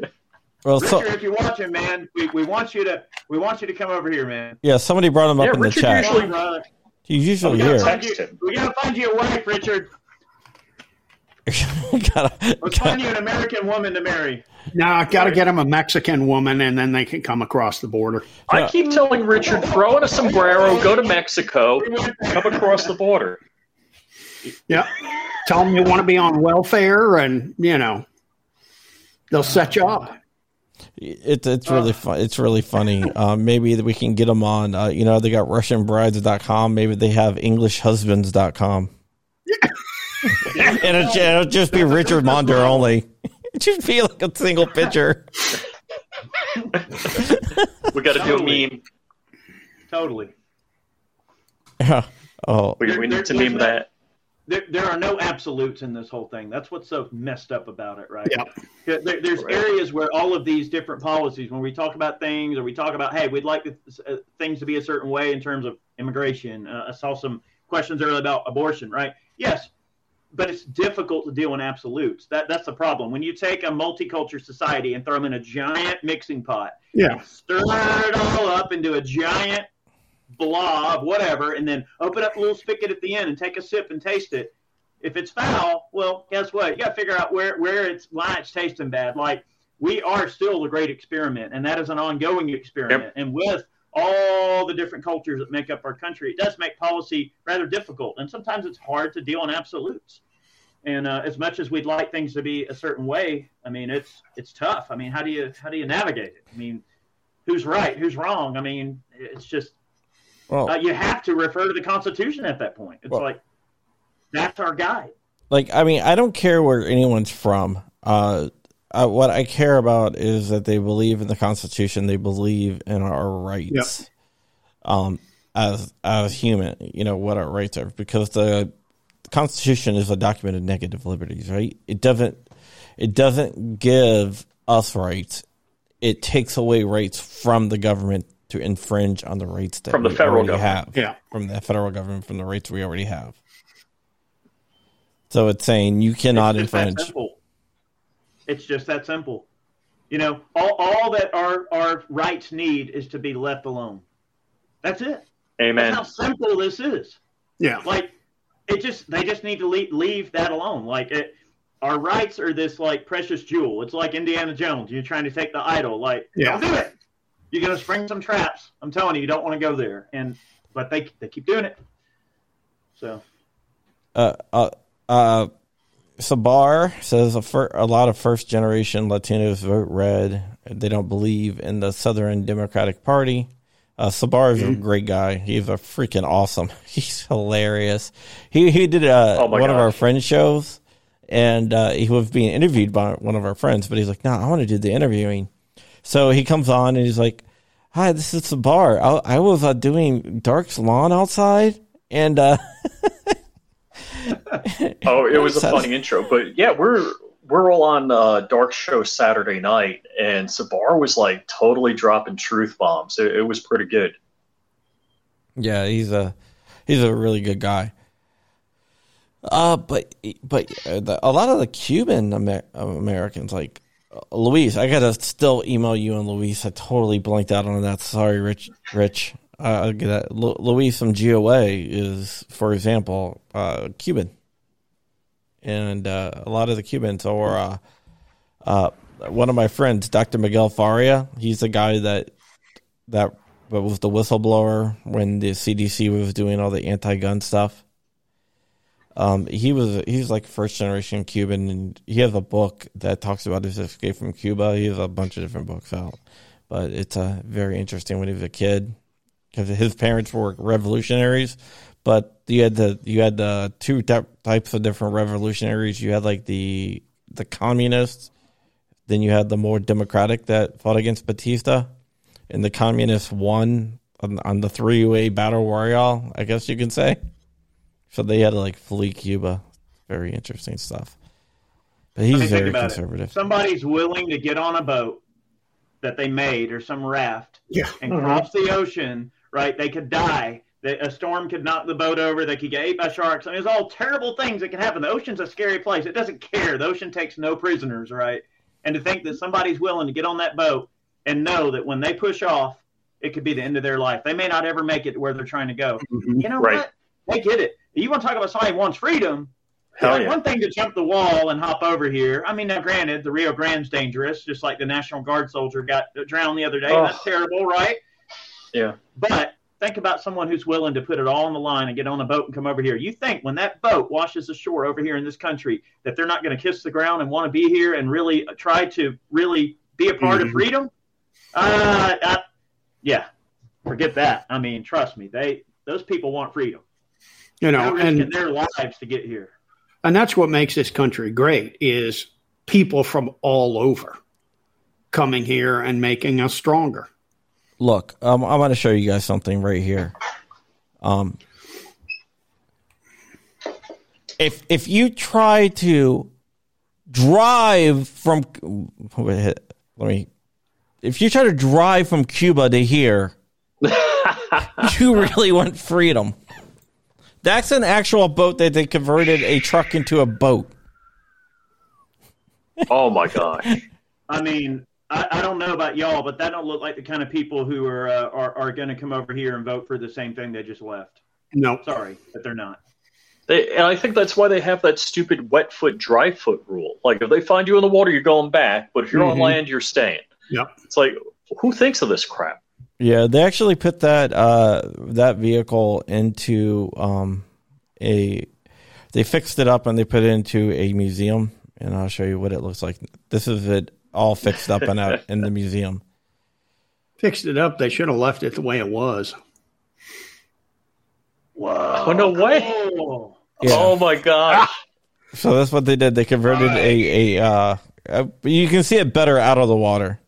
Well, Richard, so if you're watching, man, we, we want you to we want you to come over here, man. yeah, somebody brought him up Yeah, in the chat. usually- brother. He's We usually gotta, here. find you, we gotta find you a wife, Richard. We gotta- Let's find you an American woman to marry. now i got to get him a mexican woman and then they can come across the border I keep telling Richard, throw in a sombrero, go to Mexico, We went there. come across the border. Yeah tell them you want to be on welfare and you know they'll set you up It's it's really fun. It's really funny. Um, maybe we can get them on. Uh, you know, they got RussianBrides.com. Maybe they have EnglishHusbands.com. and it'll, it'll just be Richard Monder only. It just be like a single picture. We got to do a meme. Totally. oh, We, we need to meme that. There, there are no absolutes in this whole thing. That's what's so messed up about it, right? Yep. There, there's areas where all of these different policies, when we talk about things or we talk about, hey, we'd like uh, things to be a certain way in terms of immigration. Uh, I saw some questions earlier about abortion, right? Yes, but it's difficult to deal in absolutes. That that's the problem. When you take a multicultural society and throw them in a giant mixing pot, yeah stir it all up into a giant blob, whatever, and then open up a little spigot at the end and take a sip and taste it. If it's foul, well, guess what? You got to figure out where where it's why it's tasting bad. Like we are still a great experiment, and that is an ongoing experiment. And with all the different cultures that make up our country, it does make policy rather difficult. And sometimes it's hard to deal in absolutes. And uh, as much as we'd like things to be a certain way, I mean, it's it's tough. I mean, how do you how do you navigate it? I mean, who's right, who's wrong? I mean, it's just well, uh, you have to refer to the Constitution at that point. It's well, like that's our guide. Like, I mean, I don't care where anyone's from. Uh, uh, what I care about is that they believe in the Constitution. They believe in our rights, yep. um, as as human. You know what our rights are because the Constitution is a document of negative liberties, right? It doesn't it doesn't give us rights. It takes away rights from the government to infringe on the rights that from the federal government. have. Yeah, from the federal government, from the rights we already have. So it's saying you cannot it's infringe. It's just that simple. You know, all, all that our, our rights need is to be left alone. That's it. Amen. That's how simple this is. Yeah. Like, it just, they just need to leave, leave that alone. Like, it, our rights are this, like, precious jewel. It's like Indiana Jones. You're trying to take the idol. Like, yeah. don't do it. You're going to spring some traps. I'm telling you, you don't want to go there. And, but they, they keep doing it. So. Uh, uh, uh, Sabar says a, fir- a lot of first generation Latinos vote red. They don't believe in the Southern Democratic Party. Uh, Sabar is mm-hmm. a great guy. He's a freaking awesome. He's hilarious. He he did uh, oh one gosh. of our friends' shows, and uh, he was being interviewed by one of our friends. But he's like, "No, I want to do the interviewing." So he comes on and he's like, "Hi, this is Sabar. I, I was uh, doing Dark's lawn outside, and uh, oh, it was a funny intro, but yeah, we're we're all on uh, Dark Show Saturday night, and Sabar was like totally dropping truth bombs. It, it was pretty good. Yeah, he's a he's a really good guy. Uh, but but uh, a lot of the Cuban Amer- Americans, like Luis, I gotta still email you and Luis. I totally blanked out on that. Sorry, Rich. Rich, uh, that. Luis from GOA is, for example, uh, Cuban, and uh, a lot of the Cubans or uh, uh, one of my friends, Dr. Miguel Faria. He's the guy that that was the whistleblower when the CDC was doing all the anti-gun stuff. Um, he was he's like first generation Cuban, and he has a book that talks about his escape from Cuba. He has a bunch of different books out, but it's uh, very interesting when he was a kid because his parents were revolutionaries, but you had the you had the two types of different revolutionaries. You had like the the communists, then you had the more democratic that fought against Batista, and the communists won on, on the three way battle royale. I guess you can say. So they had to like flee Cuba. Very interesting stuff. But he's very conservative. It. Somebody's willing to get on a boat that they made or some raft yeah. and mm-hmm. cross the ocean right? They could die. A storm could knock the boat over. They could get ate by sharks. I mean, there's all terrible things that can happen. The ocean's a scary place. It doesn't care. The ocean takes no prisoners, right? And to think that somebody's willing to get on that boat and know that when they push off, it could be the end of their life. They may not ever make it where they're trying to go. Mm-hmm. You know right. what? They get it. You want to talk about somebody who wants freedom? Hell yeah. One thing to jump the wall and hop over here. I mean, now granted, the Rio Grande's dangerous, just like the National Guard soldier got drowned the other day. Oh. That's terrible, right? Yeah. But think about someone who's willing to put it all on the line and get on a boat and come over here. You think when that boat washes ashore over here in this country that they're not going to kiss the ground and want to be here and really try to really be a part mm-hmm. of freedom? Uh, I, yeah, forget that. I mean, trust me, they those people want freedom. You know, and their lives to get here. And that's what makes this country great is people from all over coming here and making us stronger look, um, I'm going to show you guys something right here. Um, if if you try to drive from let me if you try to drive from Cuba to here, you really want freedom. That's an actual boat that they converted a truck into a boat. Oh my gosh. I mean, I, I, don't know about y'all, but that don't look like the kind of people who are uh, are, are going to come over here and vote for the same thing they just left. No, sorry, but they're not. They, and I think that's why they have that stupid wet foot, dry foot rule. Like if they find you in the water, you're going back, but if you're mm-hmm. on land, you're staying. Yep. It's like who thinks of this crap? Yeah, they actually put that uh, that vehicle into um, a. They fixed it up and they put it into a museum, and I'll show you what it looks like. This is it all fixed up and out in the museum. Fixed it up. They should have left it the way it was. Whoa! Oh, no way. Cool. Yeah. Oh my gosh. So that's what they did. They converted a a. Uh, uh, you can see it better out of the water.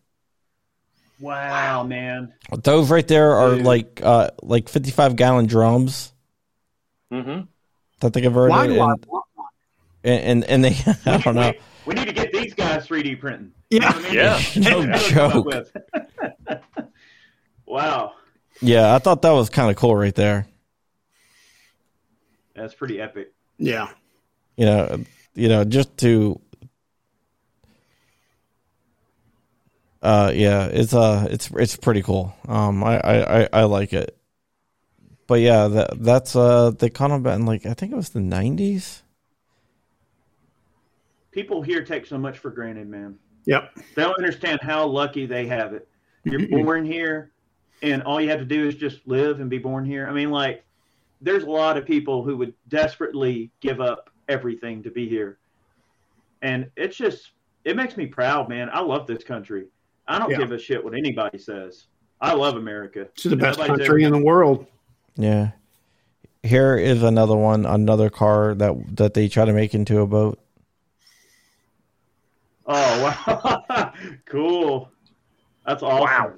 Wow, man. Those right there are Dude. like uh, like fifty five gallon drums Mm hmm that they converted, Why do I and, want one? and and they I don't know. We, we need to get these guys 3D printing. Yeah. Yeah. No That's what I'm joke. with. wow, Yeah, I thought that was kind of cool right there. that's pretty epic. Yeah. You know, you know, just to. Uh, yeah, it's uh, it's it's pretty cool. Um, I I I, I like it. But yeah, that that's uh, they kind of been like I think it was the nineties. People here take so much for granted, man. Yep. They don't understand how lucky they have it. You're born here, and all you have to do is just live and be born here. I mean, like, there's a lot of people who would desperately give up everything to be here. And it's just, it makes me proud, man. I love this country. I don't Yeah. give a shit what anybody says. I love America. It's the best Nobody's country in the world. Yeah. Here is another one, another car that that they try to make into a boat. Oh, wow. cool. That's awesome. Wow.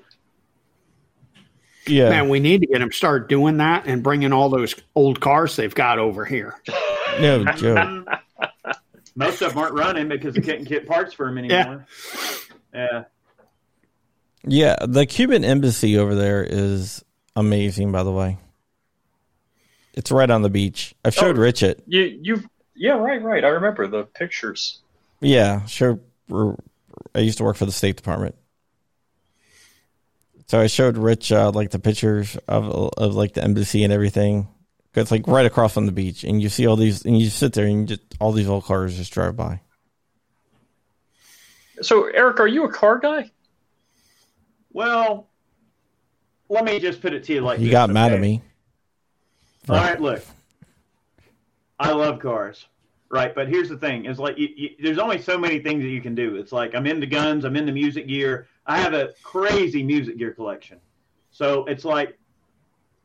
Yeah. Man, we need to get them start doing that and bringing all those old cars they've got over here. No joke. Most of them aren't running because they can't get parts for them anymore. Yeah. Yeah, the Cuban embassy over there is amazing. By the way, it's right on the beach. I've showed Oh. Rich it. You you yeah right right. I remember the pictures. Yeah, sure. I used to work for the State Department, so I showed Rich uh, like the pictures of of like the embassy and everything. It's like right across from the beach, and you see all these, and you sit there and you just all these old cars just drive by. So Eric, are you a car guy? Well, let me just put it to you like You this, got mad at me. All right, look. I love cars, right? But here's the thing: is like you, you, there's only so many things that you can do. It's like I'm into guns, I'm into music gear. I have a crazy music gear collection, so it's like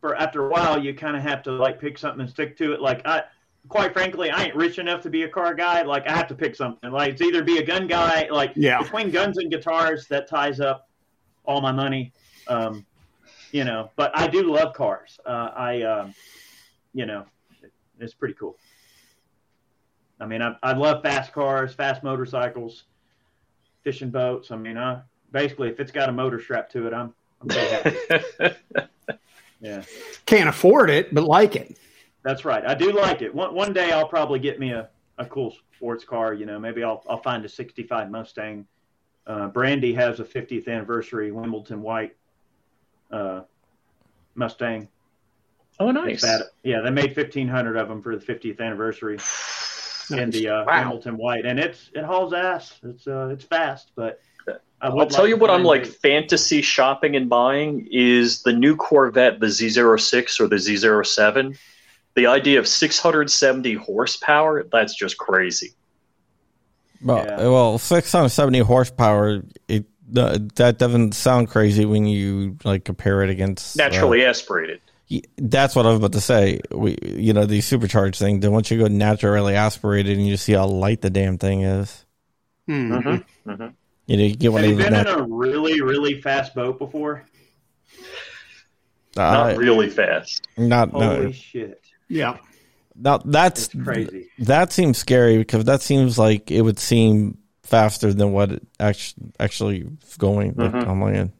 for after a while you kind of have to like pick something and stick to it. Like I, quite frankly, I ain't rich enough to be a car guy. Like I have to pick something. Like it's either be a gun guy, like Yeah. between guns and guitars, that ties up all my money. Um, you know, but I do love cars. Uh, I, um, you know, it's pretty cool. I mean, I, I love fast cars, fast motorcycles, fishing boats. I mean, I basically if it's got a motor strapped to it, I'm I'm pretty happy. yeah, Can't afford it, but like it. that's right. I do like it. One one day I'll probably get me a, a cool sports car. You know, maybe I'll I'll find a '65 Mustang. Uh, Brandy has a 50th anniversary Wimbledon white uh, Mustang. oh, nice. Yeah, they made 1,500 of them for the 50th anniversary in the uh, Wow. Wimbledon White, and it's it hauls ass. It's uh, it's fast, but I I'll tell like you what I'm like fantasy shopping and buying is the new Corvette, the Z06 or the Z07. The idea of 670 horsepower, that's just crazy. Well, Yeah. well, six hundred seventy horsepower. It uh, that doesn't sound crazy when you like compare it against uh, Naturally aspirated. that's what I was about to say. We, you know, the supercharged thing. Then once you go naturally aspirated, and you see how light the damn thing is, Hmm. Mm-hmm. Mm-hmm. you know, you get one Have you these. been in a really really fast boat before? Not uh, really fast. not Holy no, shit! Yeah. Now that's It's crazy. that seems scary because that seems like it would seem faster than what it actually actually going. Like, Mhm. I'm like,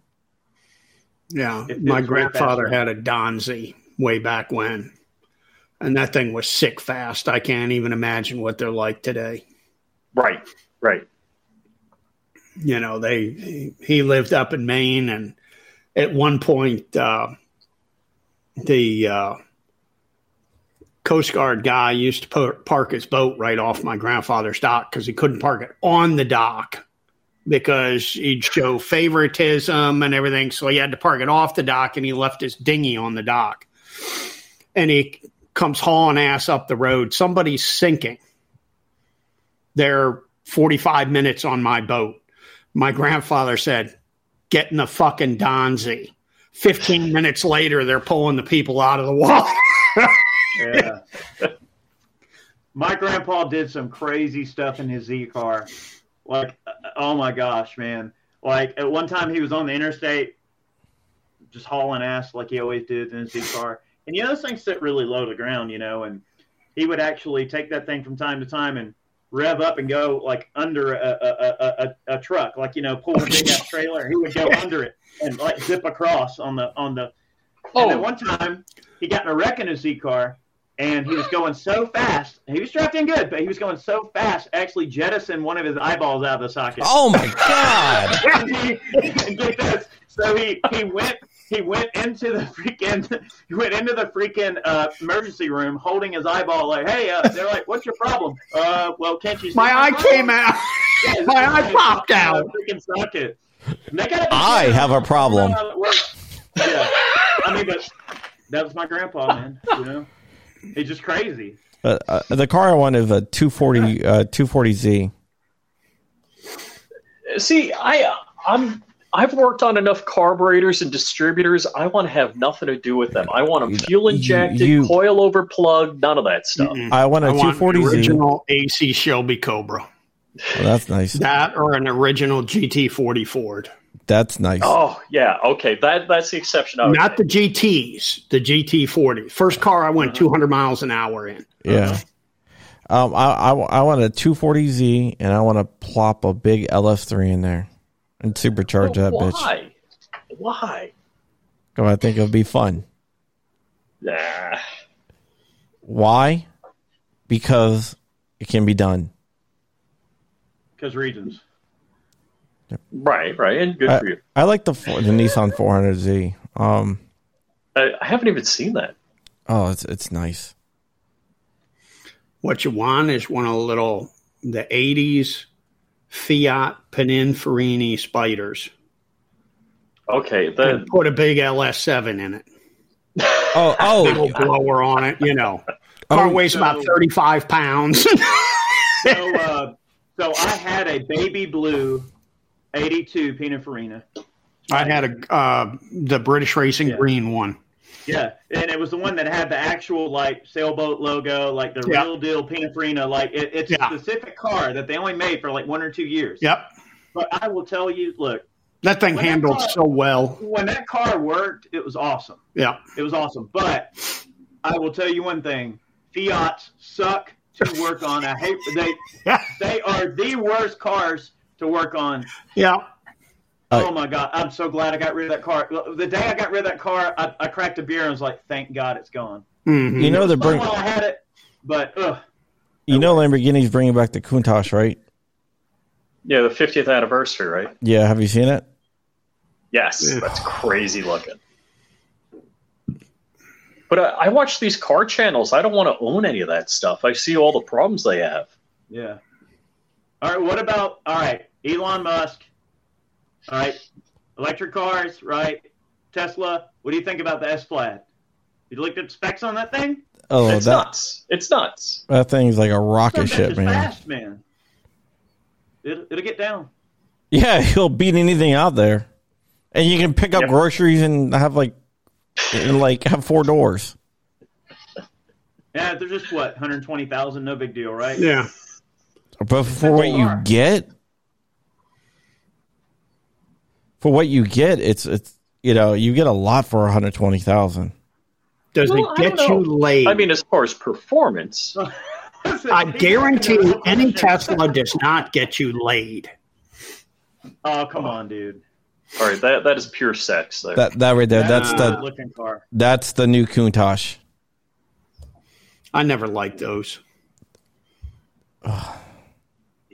Yeah. It- My grandfather had a Donzi way back when. And that thing was sick fast. I can't even imagine what they're like today. Right, right. You know, they he, he lived up in Maine and at one point uh the uh Coast Guard guy used to par- park his boat right off my grandfather's dock because he couldn't park it on the dock because he'd show favoritism and everything. So he had to park it off the dock and he left his dinghy on the dock. And he comes hauling ass up the road. Somebody's sinking. They're 45 minutes on my boat. My grandfather said, Get in the fucking Donzi. 15 minutes later, they're pulling the people out of the water. Yeah. my grandpa did some crazy stuff in his Z car. Like, oh my gosh, man. Like, at one time he was on the interstate just hauling ass like he always did in his Z car. And you know, those things sit really low to the ground, you know, and he would actually take that thing from time to time and rev up and go like under a, a, a, a, a truck, like, you know, pull a big ass trailer. He would go under it and like zip across on the, on the, and then Oh, one time he got in a wreck in his Z car and he was going so fast. He was strapped in good, but he was going so fast, actually jettisoned one of his eyeballs out of the socket. Oh my god! and, he, and get this. So he, he went he went into the freaking he went into the freaking uh, emergency room holding his eyeball like, hey, uh, they're like, what's your problem? Uh, well, can't you see my eye problem?" came out. Yeah, my eye popped out. Freaking socket. And they I have a problem. Yeah, I mean, but that was my grandpa, man. You know, he's just crazy. Uh, uh, the car I want is a 240 uh, 240Z. see, I I'm I've worked on enough carburetors and distributors. I want to have nothing to do with them. I want them fuel injected, you- coil over plug, none of that stuff. Mm-mm. I want a I want an 240Z. original AC Shelby Cobra. Oh, that's nice. That or an original GT40 Ford. That's nice. Oh yeah, okay. That that's the exception. I would Not the make. GTs, the GT40. First car I went 200 miles an hour in. Yeah. Um, I, I, I want a 240Z and I want to plop a big LS3 in there and supercharge that Well, bitch. why? Why? Oh, I think it would be fun. Nah. Why? Because it can be done. Because reasons. Right, right, and good I, for you. I like the the Nissan 400Z. Um, I, I haven't even seen that. oh, it's it's nice. What you want is one of the little, the 80s Fiat Pininfarina Spiders. Okay, And then put a big LS7 in it. Oh, oh, Little oh, blower on it, you know. Car Oh, weighs about 35 pounds. So, uh, so I had a baby blue '82 Pininfarina. I had a uh, the British Racing Yeah. Green one. Yeah, and it was the one that had the actual like sailboat logo, like the Yeah. real deal Pininfarina. Like it, it's Yeah. a specific car that they only made for like one or two years. Yep. But I will tell you, look, That thing When that handled car- so well. when that car worked, it was awesome. Yeah. It was awesome. But I will tell you one thing: Fiats suck to work on. I hate they. They are the worst cars to work on. Yeah. Oh my god! I'm so glad I got rid of that car. The day I got rid of that car, I, I cracked a beer and was like, "Thank God it's gone." Mhm. you know they're Fun bring, while I had it, but ugh. you know Lamborghini's bringing back the Countach, right? yeah, the 50th anniversary, right? Yeah, have you seen it? Yes, Yeah. that's crazy looking. But I, I watch these car channels. I don't want to own any of that stuff. I see all the problems they have. Yeah. All right. What about all right? Elon Musk. All right. Electric cars, right? Tesla. What do you think about the S Plaid? You looked at specs on that thing? Oh, it's that nuts. It's nuts. that thing's like a rocket ship, man. fast, man. It, it'll get down. Yeah, he'll beat anything out there, and you can pick up Yep. groceries and have like, and like have four doors. Yeah, they're just what 120,000. No big deal, right? Yeah. But for what you car. get, for what you get, it's it's you know you get a lot for one hundred twenty thousand. Does Well, it get you know. laid? I mean, as far as performance, I guarantee you, any Tesla does not get you laid. Oh come on, dude. all right, that that is pure sex. There. That that right there, that's a the good-looking car. that's the new Countach. I never liked those.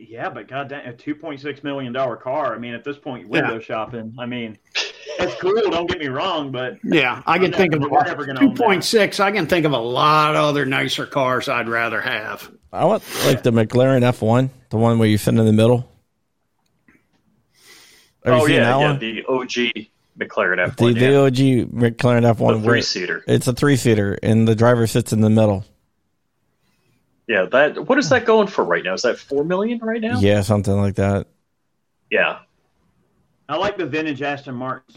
Yeah, but goddamn, a two point six million dollar car. I mean, at this point, window Yeah. shopping. I mean, it's cool. Don't get me wrong, but Yeah, I can I'm think of we're never gonna own two point six. I can think of a lot of other nicer cars I'd rather have. I want like the McLaren F one, the one where you sit in the middle. Have you oh seen yeah, that yeah, one? the OG McLaren F1. The, the yeah. OG McLaren F1 The three seater. it's a three seater and the driver sits in the middle. Yeah, that. What is that going for right now? Is that four million right now? Yeah, something like that. Yeah. I like the vintage Aston Martins.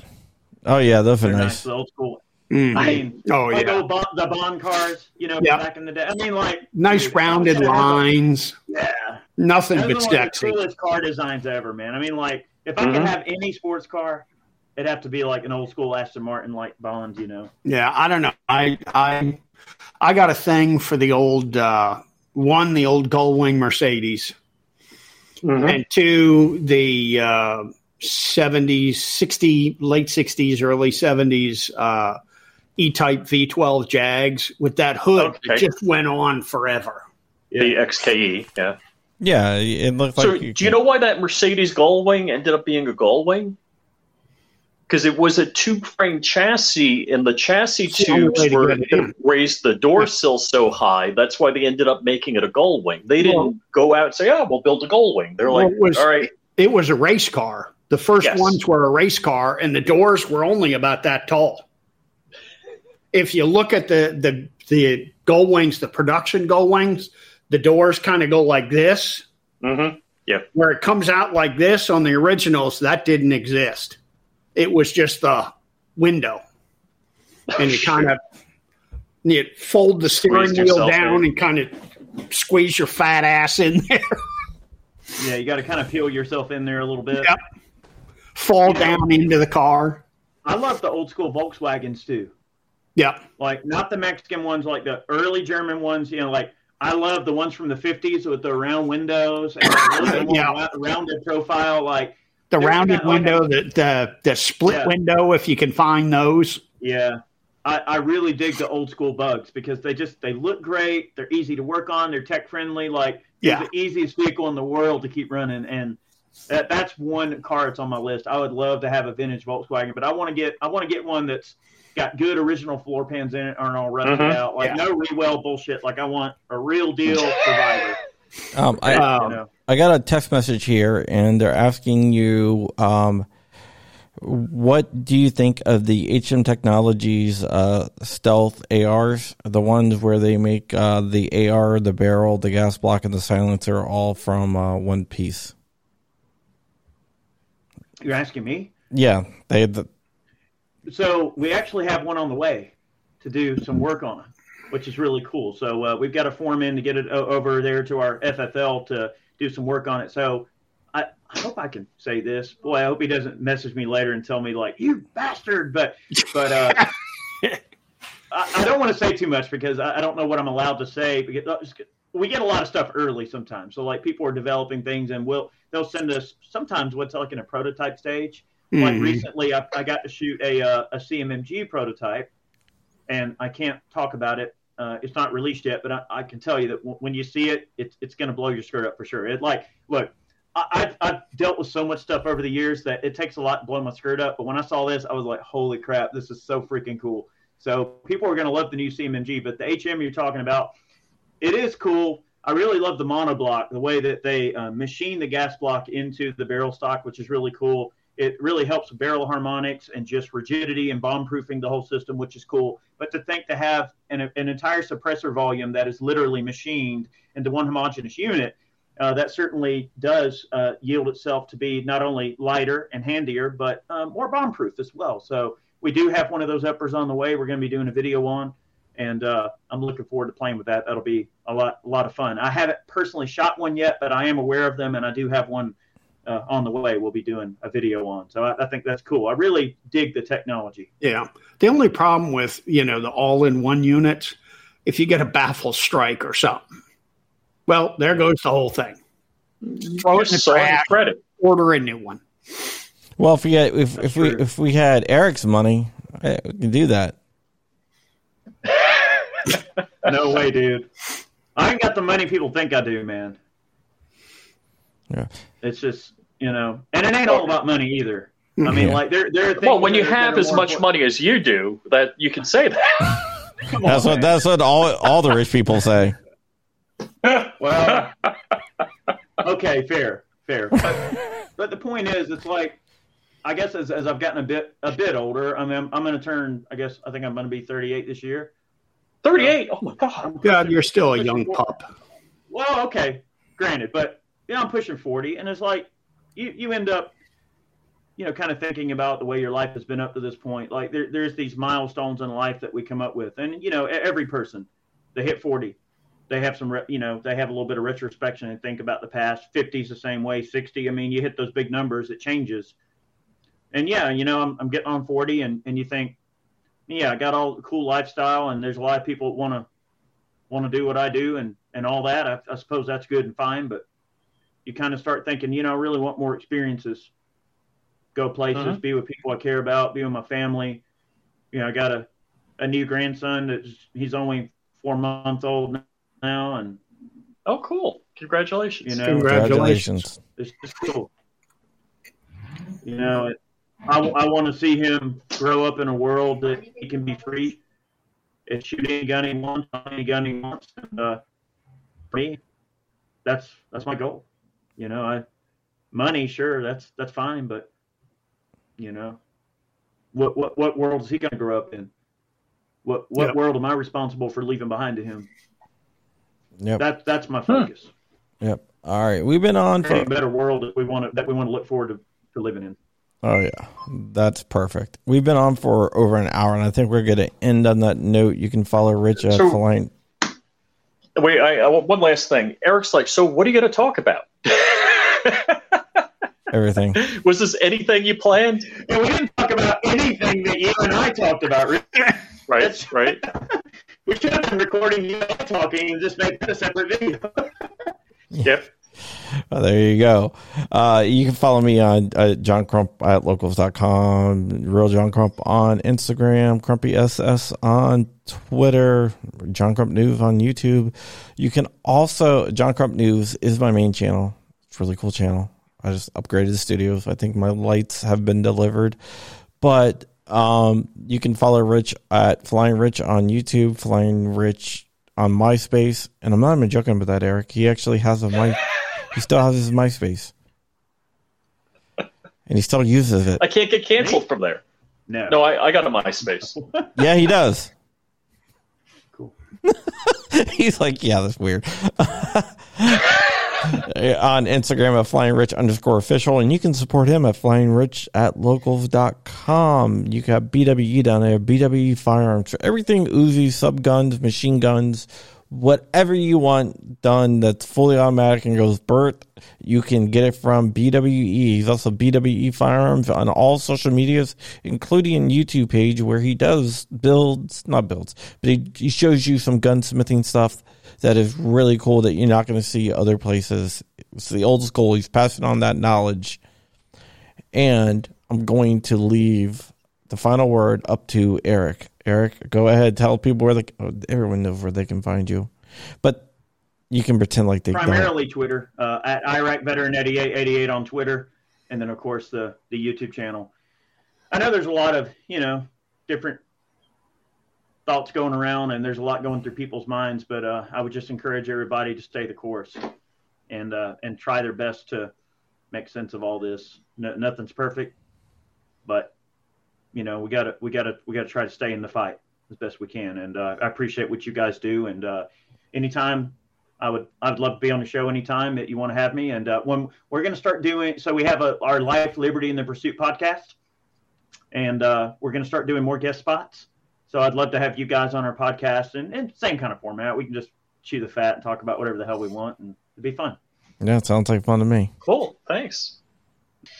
Oh yeah, those are nice, nice. the old school. Mm. I mean, Oh, like yeah. old the Bond cars, you know, Yeah. back in the day. I mean, like Nice dude, rounded those are- lines. Yeah, Nothing those are but one of the coolest car designs ever, man. I mean, like if I Mhm. could have any sports car, it'd have to be like an old school Aston Martin, like Bond, you know. Yeah, I don't know. I I I got a thing for the old uh, one, the old Gullwing Mercedes, Mhm. and two, the uh, 70s, 60, late 60s, early 70s uh, E-type V12 Jags with that hood that just went on forever. The XKE. Yeah. Yeah, it looks So, like. do you know why that Mercedes Gullwing ended up being a Gullwing? Because it was a two-frame chassis, and the chassis It's the tubes to were get it in. raised the door sill so high. That's why they ended up making it a gull wing. They didn't Well- go out and say, "Oh, we'll build a gull wing. They're Well, like, it was- "All right, It was a race car. The first Yes. ones were a race car, and the doors were only about that tall. If you look at the the the gull wings, the production gull wings, the doors kind of go like this. mm-hmm. Where it comes out like this on the originals, that didn't exist. It was just the window, and you kind of you fold the steering Squeezed wheel down in. and kind of squeeze your fat ass in there, Yeah, you got to kind of peel yourself in there a little bit. Yep. fall down into the car. I love the old school Volkswagens too. Yep. like not the Mexican ones, like the early German ones. You know, like I love the ones from the '50s with the round windows and like, a little bit more Yeah. rounded profile. Like, the There's rounded that- like window, the, the the split Yeah. window, if you can find those. yeah, I, I really dig the old school bugs because they just they look great. They're easy to work on. They're tech friendly. Like, Yeah. the easiest vehicle in the world to keep running. And that, that's one car that's on my list. I would love to have a vintage Volkswagen, but I want to get I want to get one that's got good original floor pans in it, aren't all rusted Mhm. out. Like Yeah. no rewell bullshit. Like I want a real deal survivor. Um, I, Um, you know. I got a text message here, and they're asking you, um, what do you think of the HM Technologies uh, stealth ARs, the ones where they make uh, the AR, the barrel, the gas block, and the silencer all from uh, one piece? You're asking me? Yeah, they. The, So we actually have one on the way to do some work on, which is really cool. So uh, we've got a form in to get it o- over there to our FFL to do some work on it. So I, I hope I can say this. Boy, I hope he doesn't message me later and tell me like you bastard. But but uh, I, I don't want to say too much because I, I don't know what I'm allowed to say because uh, we get a lot of stuff early sometimes. So like people are developing things and we'll they'll send us sometimes what's like in a prototype stage. Like Mhm. recently, I, I got to shoot a uh, a CMMG prototype, and I can't talk about it. Uh, it's not released yet, but I, I can tell you that w- when you see it, it's it's going to blow your skirt up for sure. It like look, I, I've, I've dealt with so much stuff over the years that it takes a lot to blow my skirt up. But when I saw this, I was like, holy crap, this is so freaking cool. So people are going to love the new CMMG, but the HM you're talking about, it is cool. I really love the monoblock, the way that they uh, machine the gas block into the barrel stock, which is really cool. It really helps barrel harmonics and just rigidity and bomb proofing the whole system, which is cool. But to think to have an, an entire suppressor volume that is literally machined into one homogeneous unit, uh, that certainly does uh, yield itself to be not only lighter and handier, but um, more bomb proof as well. So we do have one of those uppers on the way. We're going to be doing a video on, and uh, I'm looking forward to playing with that. That'll be a lot, a lot of fun. I haven't personally shot one yet, but I am aware of them, and I do have one uh, on the way. We'll be doing a video on. So I, I think that's cool. I really dig the technology. Yeah. The only problem with, you know, the all in one units, if you get a baffle strike or something, well, there goes the whole thing. Throw it in the Just saw it and trash, thread it. order a new one. well, if we had, if if we if we had Eric's money, we could do that. No way, dude. I ain't got the money people think I do, man. Yeah. It's just you know, and it ain't all about money either. I mean, Yeah. like there, there are things Well, when you that are- that have as much important. money as you do, that you can say that. Come That's on, what man. that's what all all the rich people say. Well, okay, fair, fair. But, but the point is, it's like I guess as, as I've gotten a bit a bit older, I mean, I'm, I'm going to turn. I guess I think I'm going to be 38 this year. 38. Oh my god. God, you're still a young pup. Well, okay, granted, but yeah, I'm pushing 40, and it's like you you end up, you know, kind of thinking about the way your life has been up to this point. Like there, there's these milestones in life that we come up with, and you know, every person, they hit 40, they have some, you know, they have a little bit of retrospection and think about the past. 50's the same way, 60. I mean, you hit those big numbers, it changes. And yeah, you know, I'm, I'm getting on 40, and and you think, yeah, I got all the cool lifestyle, and there's a lot of people that want to want to do what I do, and and all that. I, I suppose that's good and fine, but you kind of start thinking, you know, I really want more experiences. Go places, Mhm. be with people I care about, be with my family. You know, I got a, a new grandson that's he's only four months old now, and Oh, cool. Congratulations. you know, Congratulations. it's just cool. You know, it, I, I want to see him grow up in a world that he can be free and shoot any gun he wants, on any gun he wants. And, uh, for me, that's that's my goal. You know, I money, sure, that's that's fine, but you know, what what what world is he going to grow up in? What what Yep. world am I responsible for leaving behind to him? Yep. That that's my focus. Yep. All right. We've been on for a better world that we want to that we want to look forward to, to living in. Oh yeah, that's perfect. We've been on for over an hour, and I think we're going to end on that note. You can follow Rich at So- Feline. Wait, I, I, one last thing. Eric's like, so what are you going to talk about? Everything. Was this anything you planned? And we didn't talk about anything that you and I talked about. Rick. Right, right. We should have been recording you talking and just make a separate video. Yep. Oh, there you go. Uh, you can follow me on uh, John Crump at locals.com, Real John Crump on Instagram, Crumpy SS on Twitter, John Crump News on YouTube. You can also, John Crump News is my main channel. It's really cool channel. I just upgraded the studios. I think my lights have been delivered. But um, you can follow Rich at Flying Rich on YouTube, Flying Rich on MySpace. And I'm not even joking about that, Eric. He actually has a My, he still has his MySpace, and he still uses it. I can't get canceled from there. No. No, I, I got a MySpace. Yeah, he does. Cool. He's like, yeah, that's weird. on Instagram at flying rich underscore official, and you can support him at flying rich at locals.com. You got BWE down there, BWE firearms, everything Uzi, sub guns, machine guns, whatever you want done that's fully automatic and goes Burt, you can get it from BWE. He's also BWE Firearms on all social medias, including YouTube page where he does builds, not builds, but he, he shows you some gunsmithing stuff that is really cool that you're not going to see other places. It's the old school. He's passing on that knowledge. And I'm going to leave the final word up to Eric. Eric, go ahead. Tell people where they. oh, Everyone knows where they can find you, but you can pretend like they don't. Primarily Twitter, uh, at Iraq Veteran 8888 on Twitter, and then of course the the YouTube channel. I know there's a lot of you know different thoughts going around, and there's a lot going through people's minds. But uh, I would just encourage everybody to stay the course and uh, and try their best to make sense of all this. No, nothing's perfect, but you know we got to we got to we got to try to stay in the fight as best we can. And uh, I appreciate what you guys do. And uh, anytime I would I'd love to be on the show anytime that you want to have me. And uh, when we're going to start doing, so we have a, our Life, Liberty, and the Pursuit podcast, and uh, we're going to start doing more guest spots. So I'd love to have you guys on our podcast, and, and same kind of format. We can just chew the fat and talk about whatever the hell we want, and it'd be fun. Yeah, it sounds like fun to me. Cool. Thanks.